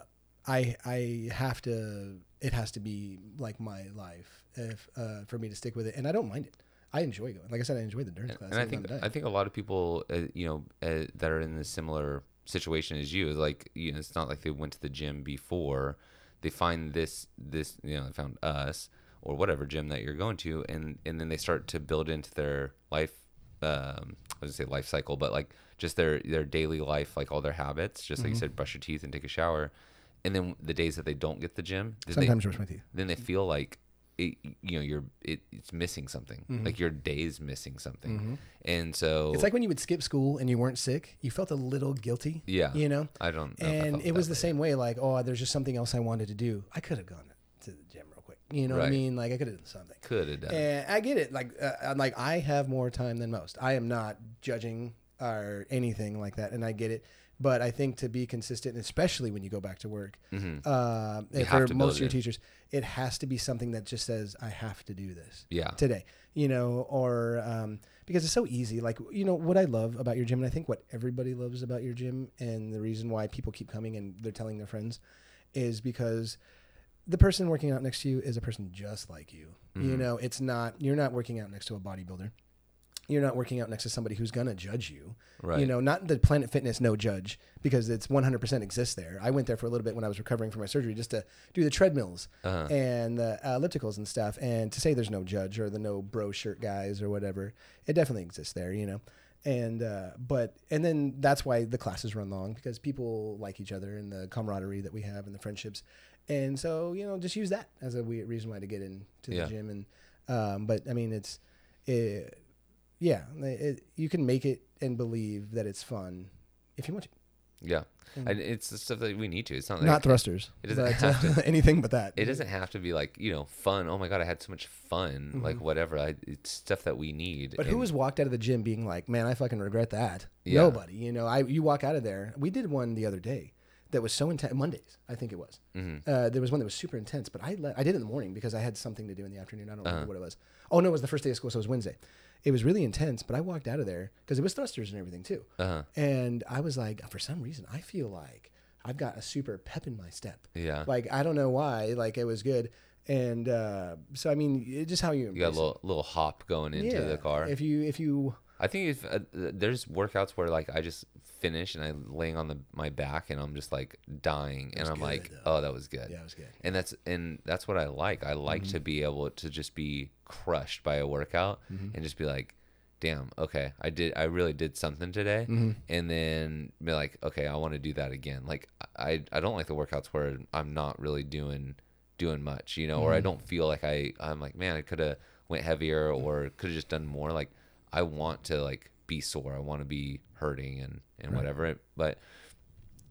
Speaker 2: I I have to. It has to be like my life if uh, for me to stick with it, and I don't mind it. I enjoy going. Like I said, I enjoy the endurance class.
Speaker 1: and I think I think a lot of people, uh, you know, uh, that are in a similar situation as you, like you know, it's not like they went to the gym before. They find this this you know, they found us or whatever gym that you're going to, and and then they start to build into their life. Um, I was gonna say life cycle, but like just their their daily life, like all their habits. Just
Speaker 2: Mm-hmm.
Speaker 1: like you said, brush your teeth and take a shower. And then the days that they don't get the gym, then they-
Speaker 2: Sometimes brush my teeth.
Speaker 1: then they feel like it, you know you're it, it's missing something like your day's missing something and so
Speaker 2: Mm-hmm. It's like when you would skip school and you weren't sick. You felt a little guilty.
Speaker 1: yeah
Speaker 2: You know.
Speaker 1: i don't know
Speaker 2: and it was
Speaker 1: that
Speaker 2: the same way. Like, oh, there's just something else I wanted to do. I could have gone to the gym real quick. You know what I mean? Like, I could have done something.
Speaker 1: could have done.
Speaker 2: And I get it. Like, uh, I'm like I have more time than most. I am not judging or anything like that, and I get it. But I think to be consistent, especially when you go back to work, uh,
Speaker 1: Mm-hmm. have
Speaker 2: for most of your
Speaker 1: in.
Speaker 2: teachers, it has to be something that just says, "I have to do this."
Speaker 1: yeah
Speaker 2: today, you know, or um, because it's so easy. Like, you know, what I love about your gym, and I think what everybody loves about your gym, and the reason why people keep coming and they're telling their friends is because the person working out next to you is a person just like you.
Speaker 1: Mm-hmm.
Speaker 2: You know, it's not, you're not working out next to a bodybuilder. You're not working out next to somebody who's going to judge you.
Speaker 1: Right.
Speaker 2: You know, not the Planet Fitness no judge because it's 100% exists there. I went there for a little bit when I was recovering from my surgery just to do the treadmills
Speaker 1: Uh-huh.
Speaker 2: and the ellipticals and stuff. And to say there's no judge or the no bro shirt guys or whatever, it definitely exists there, you know. And uh, but and then that's why the classes run long because people like each other and the camaraderie that we have and the friendships. And so you know, just use that as a weird reason why to get into the
Speaker 1: Yeah.
Speaker 2: gym. And um, but I mean, it's it, yeah, it, you can make it and believe that it's fun if you want to.
Speaker 1: yeah and it's the stuff that we need to it's not like
Speaker 2: Not thrusters.
Speaker 1: it doesn't have
Speaker 2: uh, anything but that.
Speaker 1: it doesn't have to be like you know fun oh my god i had so much fun like whatever I, it's stuff that we need
Speaker 2: Mm-hmm. But who has walked out of the gym being like, "Man, I fucking regret that"?
Speaker 1: Yeah.
Speaker 2: Nobody. You know, I you walk out of there. We did one the other day that was so intense. Mondays, I think it was.
Speaker 1: Mm-hmm.
Speaker 2: Uh, there was one that was super intense, but I le- I did it in the morning because I had something to do in the afternoon. I don't
Speaker 1: Uh-huh.
Speaker 2: remember what it was. Oh no, it was the first day of school, so it was Wednesday. It was really intense, but I walked out of there because it was thrusters and everything too.
Speaker 1: Uh-huh.
Speaker 2: And I was like, for some reason, I feel like I've got a super pep in my step.
Speaker 1: Yeah.
Speaker 2: Like I don't know why. Like it was good. And uh, so I mean, it just how you
Speaker 1: you got a little little hop going into the car
Speaker 2: if you if you
Speaker 1: I think if uh, there's workouts where like I just finish and I'm laying on the my back and I'm just like dying and I'm
Speaker 2: good,
Speaker 1: like,
Speaker 2: though.
Speaker 1: oh, that was good.
Speaker 2: Yeah, it was good.
Speaker 1: And that's and that's what I like. I like
Speaker 2: Mm-hmm.
Speaker 1: to be able to just be crushed by a workout
Speaker 2: Mm-hmm.
Speaker 1: and just be like, damn, okay, I did I really did something today.
Speaker 2: Mm-hmm.
Speaker 1: And then be like, okay, I want to do that again. Like I I don't like the workouts where I'm not really doing doing much, you know, or I
Speaker 2: Mm-hmm.
Speaker 1: don't feel like I I'm like, man, I could have went heavier or could have just done more. Like I want to like be sore. I want to be hurting and and
Speaker 2: Right.
Speaker 1: whatever. But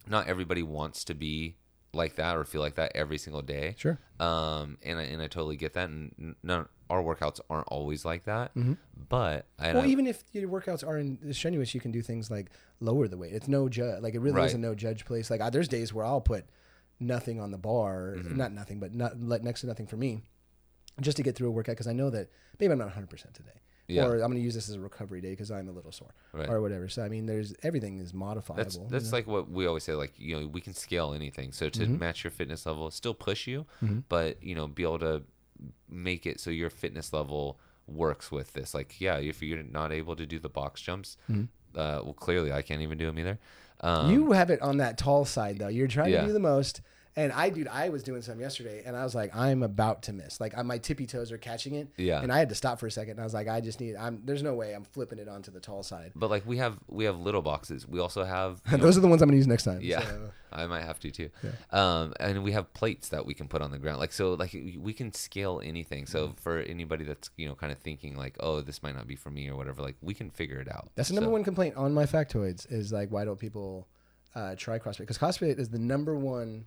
Speaker 1: not everybody wants to be like that or feel like that every single day.
Speaker 2: Sure.
Speaker 1: Um, and I and I totally get that. And none our workouts aren't always like that.
Speaker 2: Mm-hmm.
Speaker 1: But I,
Speaker 2: Well, even if your workouts aren't strenuous, you can do things like lower the weight. It's no judge. Like it really
Speaker 1: Right.
Speaker 2: is a no judge place. Like I, there's days where I'll put nothing on the bar,
Speaker 1: Mm-hmm.
Speaker 2: not nothing, but not like next to nothing for me, just to get through a workout because I know that maybe I'm not 100 percent today,
Speaker 1: Yeah.
Speaker 2: or I'm going to use this as a recovery day because I'm a little sore
Speaker 1: Right.
Speaker 2: or whatever. So I mean, there's everything is modifiable.
Speaker 1: That's
Speaker 2: you know?
Speaker 1: like what we always say. Like you know, we can scale anything. So to
Speaker 2: Mm-hmm.
Speaker 1: match your fitness level, still push you, but you know, be able to make it so your fitness level works with this. Like, yeah, if you're not able to do the box jumps, uh, well, clearly I can't even do them either. Um,
Speaker 2: Mm-hmm. you have it on that tall side though. You're trying
Speaker 1: Yeah.
Speaker 2: to do the most. And I, dude, I was doing some yesterday, and I was like, I'm about to miss. Like, I, my tippy toes are catching it.
Speaker 1: Yeah.
Speaker 2: And I had to stop for a second. And I was like, I just need. I'm. There's no way I'm flipping it onto the tall side.
Speaker 1: but like we have we have little boxes. We also have you know,
Speaker 2: Those are the ones I'm gonna use next time.
Speaker 1: Yeah,
Speaker 2: so-
Speaker 1: I might have to too. Um, and we have plates that we can put on the ground. Like so, like we can scale anything. So
Speaker 2: Mm-hmm.
Speaker 1: for anybody that's you know kind of thinking like, oh, this might not be for me or whatever, like we can figure it out.
Speaker 2: That's the number
Speaker 1: So-
Speaker 2: one complaint on my factoids is like, why don't people uh, try CrossFit? Because CrossFit is the number one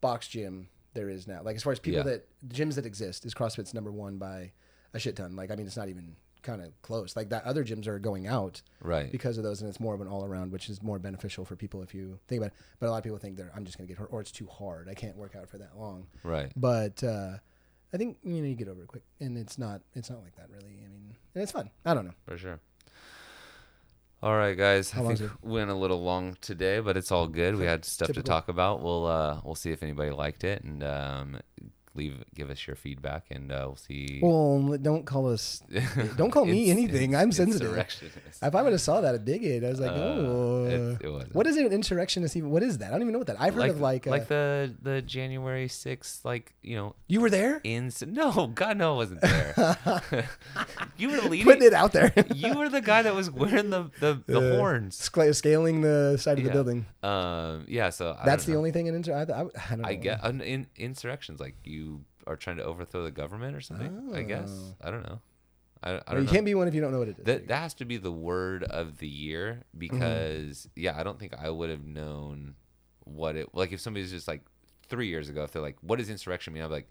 Speaker 2: box gym there is now. Like as far as people
Speaker 1: Yeah.
Speaker 2: that gyms that exist, is CrossFit's number one by a shit ton. Like I mean, it's not even kind of close. Like that other gyms are going out
Speaker 1: Right.
Speaker 2: because of those, and it's more of an all around, which is more beneficial for people if you think about it. But a lot of people think they're I'm just gonna get hurt or it's too hard. I can't work out for that long.
Speaker 1: Right.
Speaker 2: But uh, I think you know you get over it quick, and it's not it's not like that really. I mean, and it's fun. I don't know.
Speaker 1: For sure. All right, guys.
Speaker 2: How
Speaker 1: I think we went a little long today, but it's all good. We had stuff to talk about. We'll uh, we'll see if anybody liked it and um, leave give us your feedback, and uh, we'll see.
Speaker 2: Well, don't call us. Don't call me anything. I'm sensitive. If I would have saw that at Bigot, I was like,
Speaker 1: Uh,
Speaker 2: oh,
Speaker 1: it- it
Speaker 2: what is it? An insurrectionist? Even what is that? I don't even know what that. I've heard
Speaker 1: like
Speaker 2: of like, uh,
Speaker 1: like the the January sixth, like you know,
Speaker 2: you were there,
Speaker 1: in no, God no, I wasn't there. you were leading.
Speaker 2: putting it out there,
Speaker 1: you were the guy that was wearing the the, the
Speaker 2: Uh,
Speaker 1: horns.
Speaker 2: Scaling the side of the building.
Speaker 1: Um, yeah. So I
Speaker 2: That's the
Speaker 1: know.
Speaker 2: only thing in inter. I, I, I don't know.
Speaker 1: I get in, in insurrections like you are trying to overthrow the government or something. I guess
Speaker 2: Oh.
Speaker 1: I don't know. I, I don't
Speaker 2: you
Speaker 1: know.
Speaker 2: can't be one if you don't know what it is.
Speaker 1: that that has to be the word of the year because mm-hmm. yeah, I don't think I would have known what it like if somebody's just like three years ago if they're like, what does insurrection mean? I'm like,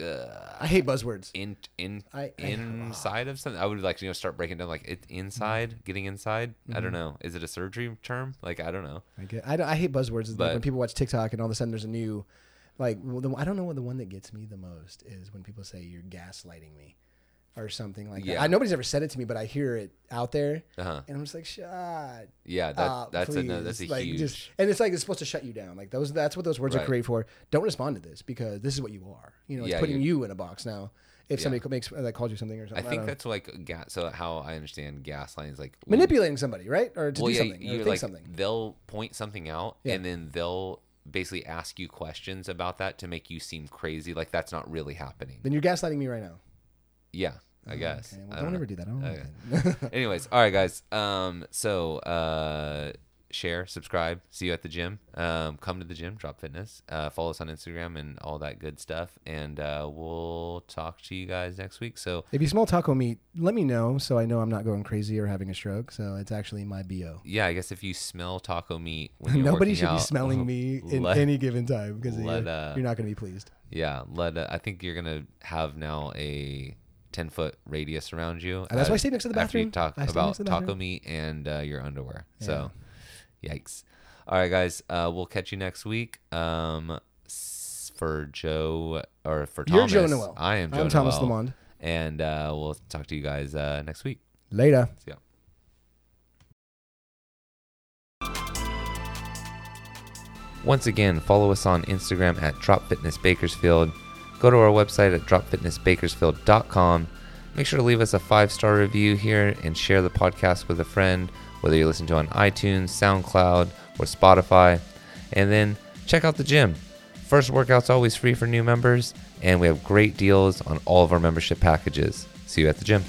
Speaker 1: uh,
Speaker 2: I hate buzzwords.
Speaker 1: in in
Speaker 2: I- I-
Speaker 1: inside of something. I would like you know start breaking down like it inside, mm-hmm. getting inside. I don't mm-hmm. know. Is it a surgery term? Like I don't know.
Speaker 2: I get. I, I hate buzzwords. It's like when people watch TikTok and all of a sudden there's a new, like the, I don't know what the one that gets me the most is when people say you're gaslighting me, or something like
Speaker 1: Yeah.
Speaker 2: that. I, nobody's ever said it to me, but I hear it out there,
Speaker 1: Uh huh.
Speaker 2: and I'm just like, shut
Speaker 1: Yeah, that
Speaker 2: up,
Speaker 1: that's a no, that's a
Speaker 2: like,
Speaker 1: huge.
Speaker 2: Just, and it's like it's supposed to shut you down. Like those, that's what those words are created for. Don't respond to this because this is what you are. You know, it's
Speaker 1: Yeah,
Speaker 2: putting you in a box now. If
Speaker 1: Yeah.
Speaker 2: somebody makes that calls you something or something,
Speaker 1: I
Speaker 2: think know.
Speaker 1: that's like gas. So how I understand gaslighting is like
Speaker 2: manipulating somebody, right, or to
Speaker 1: well,
Speaker 2: do something, or think
Speaker 1: like
Speaker 2: something.
Speaker 1: they'll point something out and then they'll basically ask you questions about that to make you seem crazy, like that's not really happening.
Speaker 2: Then you're gaslighting me right now.
Speaker 1: Yeah, I guess.
Speaker 2: Okay,
Speaker 1: I don't
Speaker 2: don't ever do that. I don't
Speaker 1: Okay. Anyways, all right, guys. Um, so uh, share, subscribe. See you at the gym. Um, come to the gym, Drop Fitness. Uh, follow us on Instagram and all that good stuff. And uh, we'll talk to you guys next week. So
Speaker 2: If you smell taco meat, let me know so I know I'm not going crazy or having a stroke. So it's actually my bo.
Speaker 1: yeah, I guess if you smell taco meat, when you're
Speaker 2: Nobody should be smelling me in
Speaker 1: let-
Speaker 2: any given time because you're,
Speaker 1: uh,
Speaker 2: you're not going to be pleased.
Speaker 1: Yeah, let. Uh, I think you're gonna have now a ten foot radius around you.
Speaker 2: And that's why I stay next to the
Speaker 1: After you
Speaker 2: bathroom.
Speaker 1: talk about
Speaker 2: next to the
Speaker 1: taco meat and uh, your underwear. So, yikes. All right, guys. Uh, we'll catch you next week. Um, for Joe or for Thomas. You're.
Speaker 2: Joe Noel.
Speaker 1: I am Joe
Speaker 2: I'm Thomas
Speaker 1: Noel.
Speaker 2: Lamond.
Speaker 1: and uh, we'll talk to you guys uh, next week.
Speaker 2: Later.
Speaker 1: See ya. Once again, follow us on Instagram at Drop Fitness Bakersfield. Go to our website at dropfitnessbakersfield.com. make sure to leave us a five star review here and share the podcast with a friend, whether you listen to on iTunes, SoundCloud, or Spotify. And then check out the gym. First workout's always free for new members, and we have great deals on all of our membership packages. See you at the gym.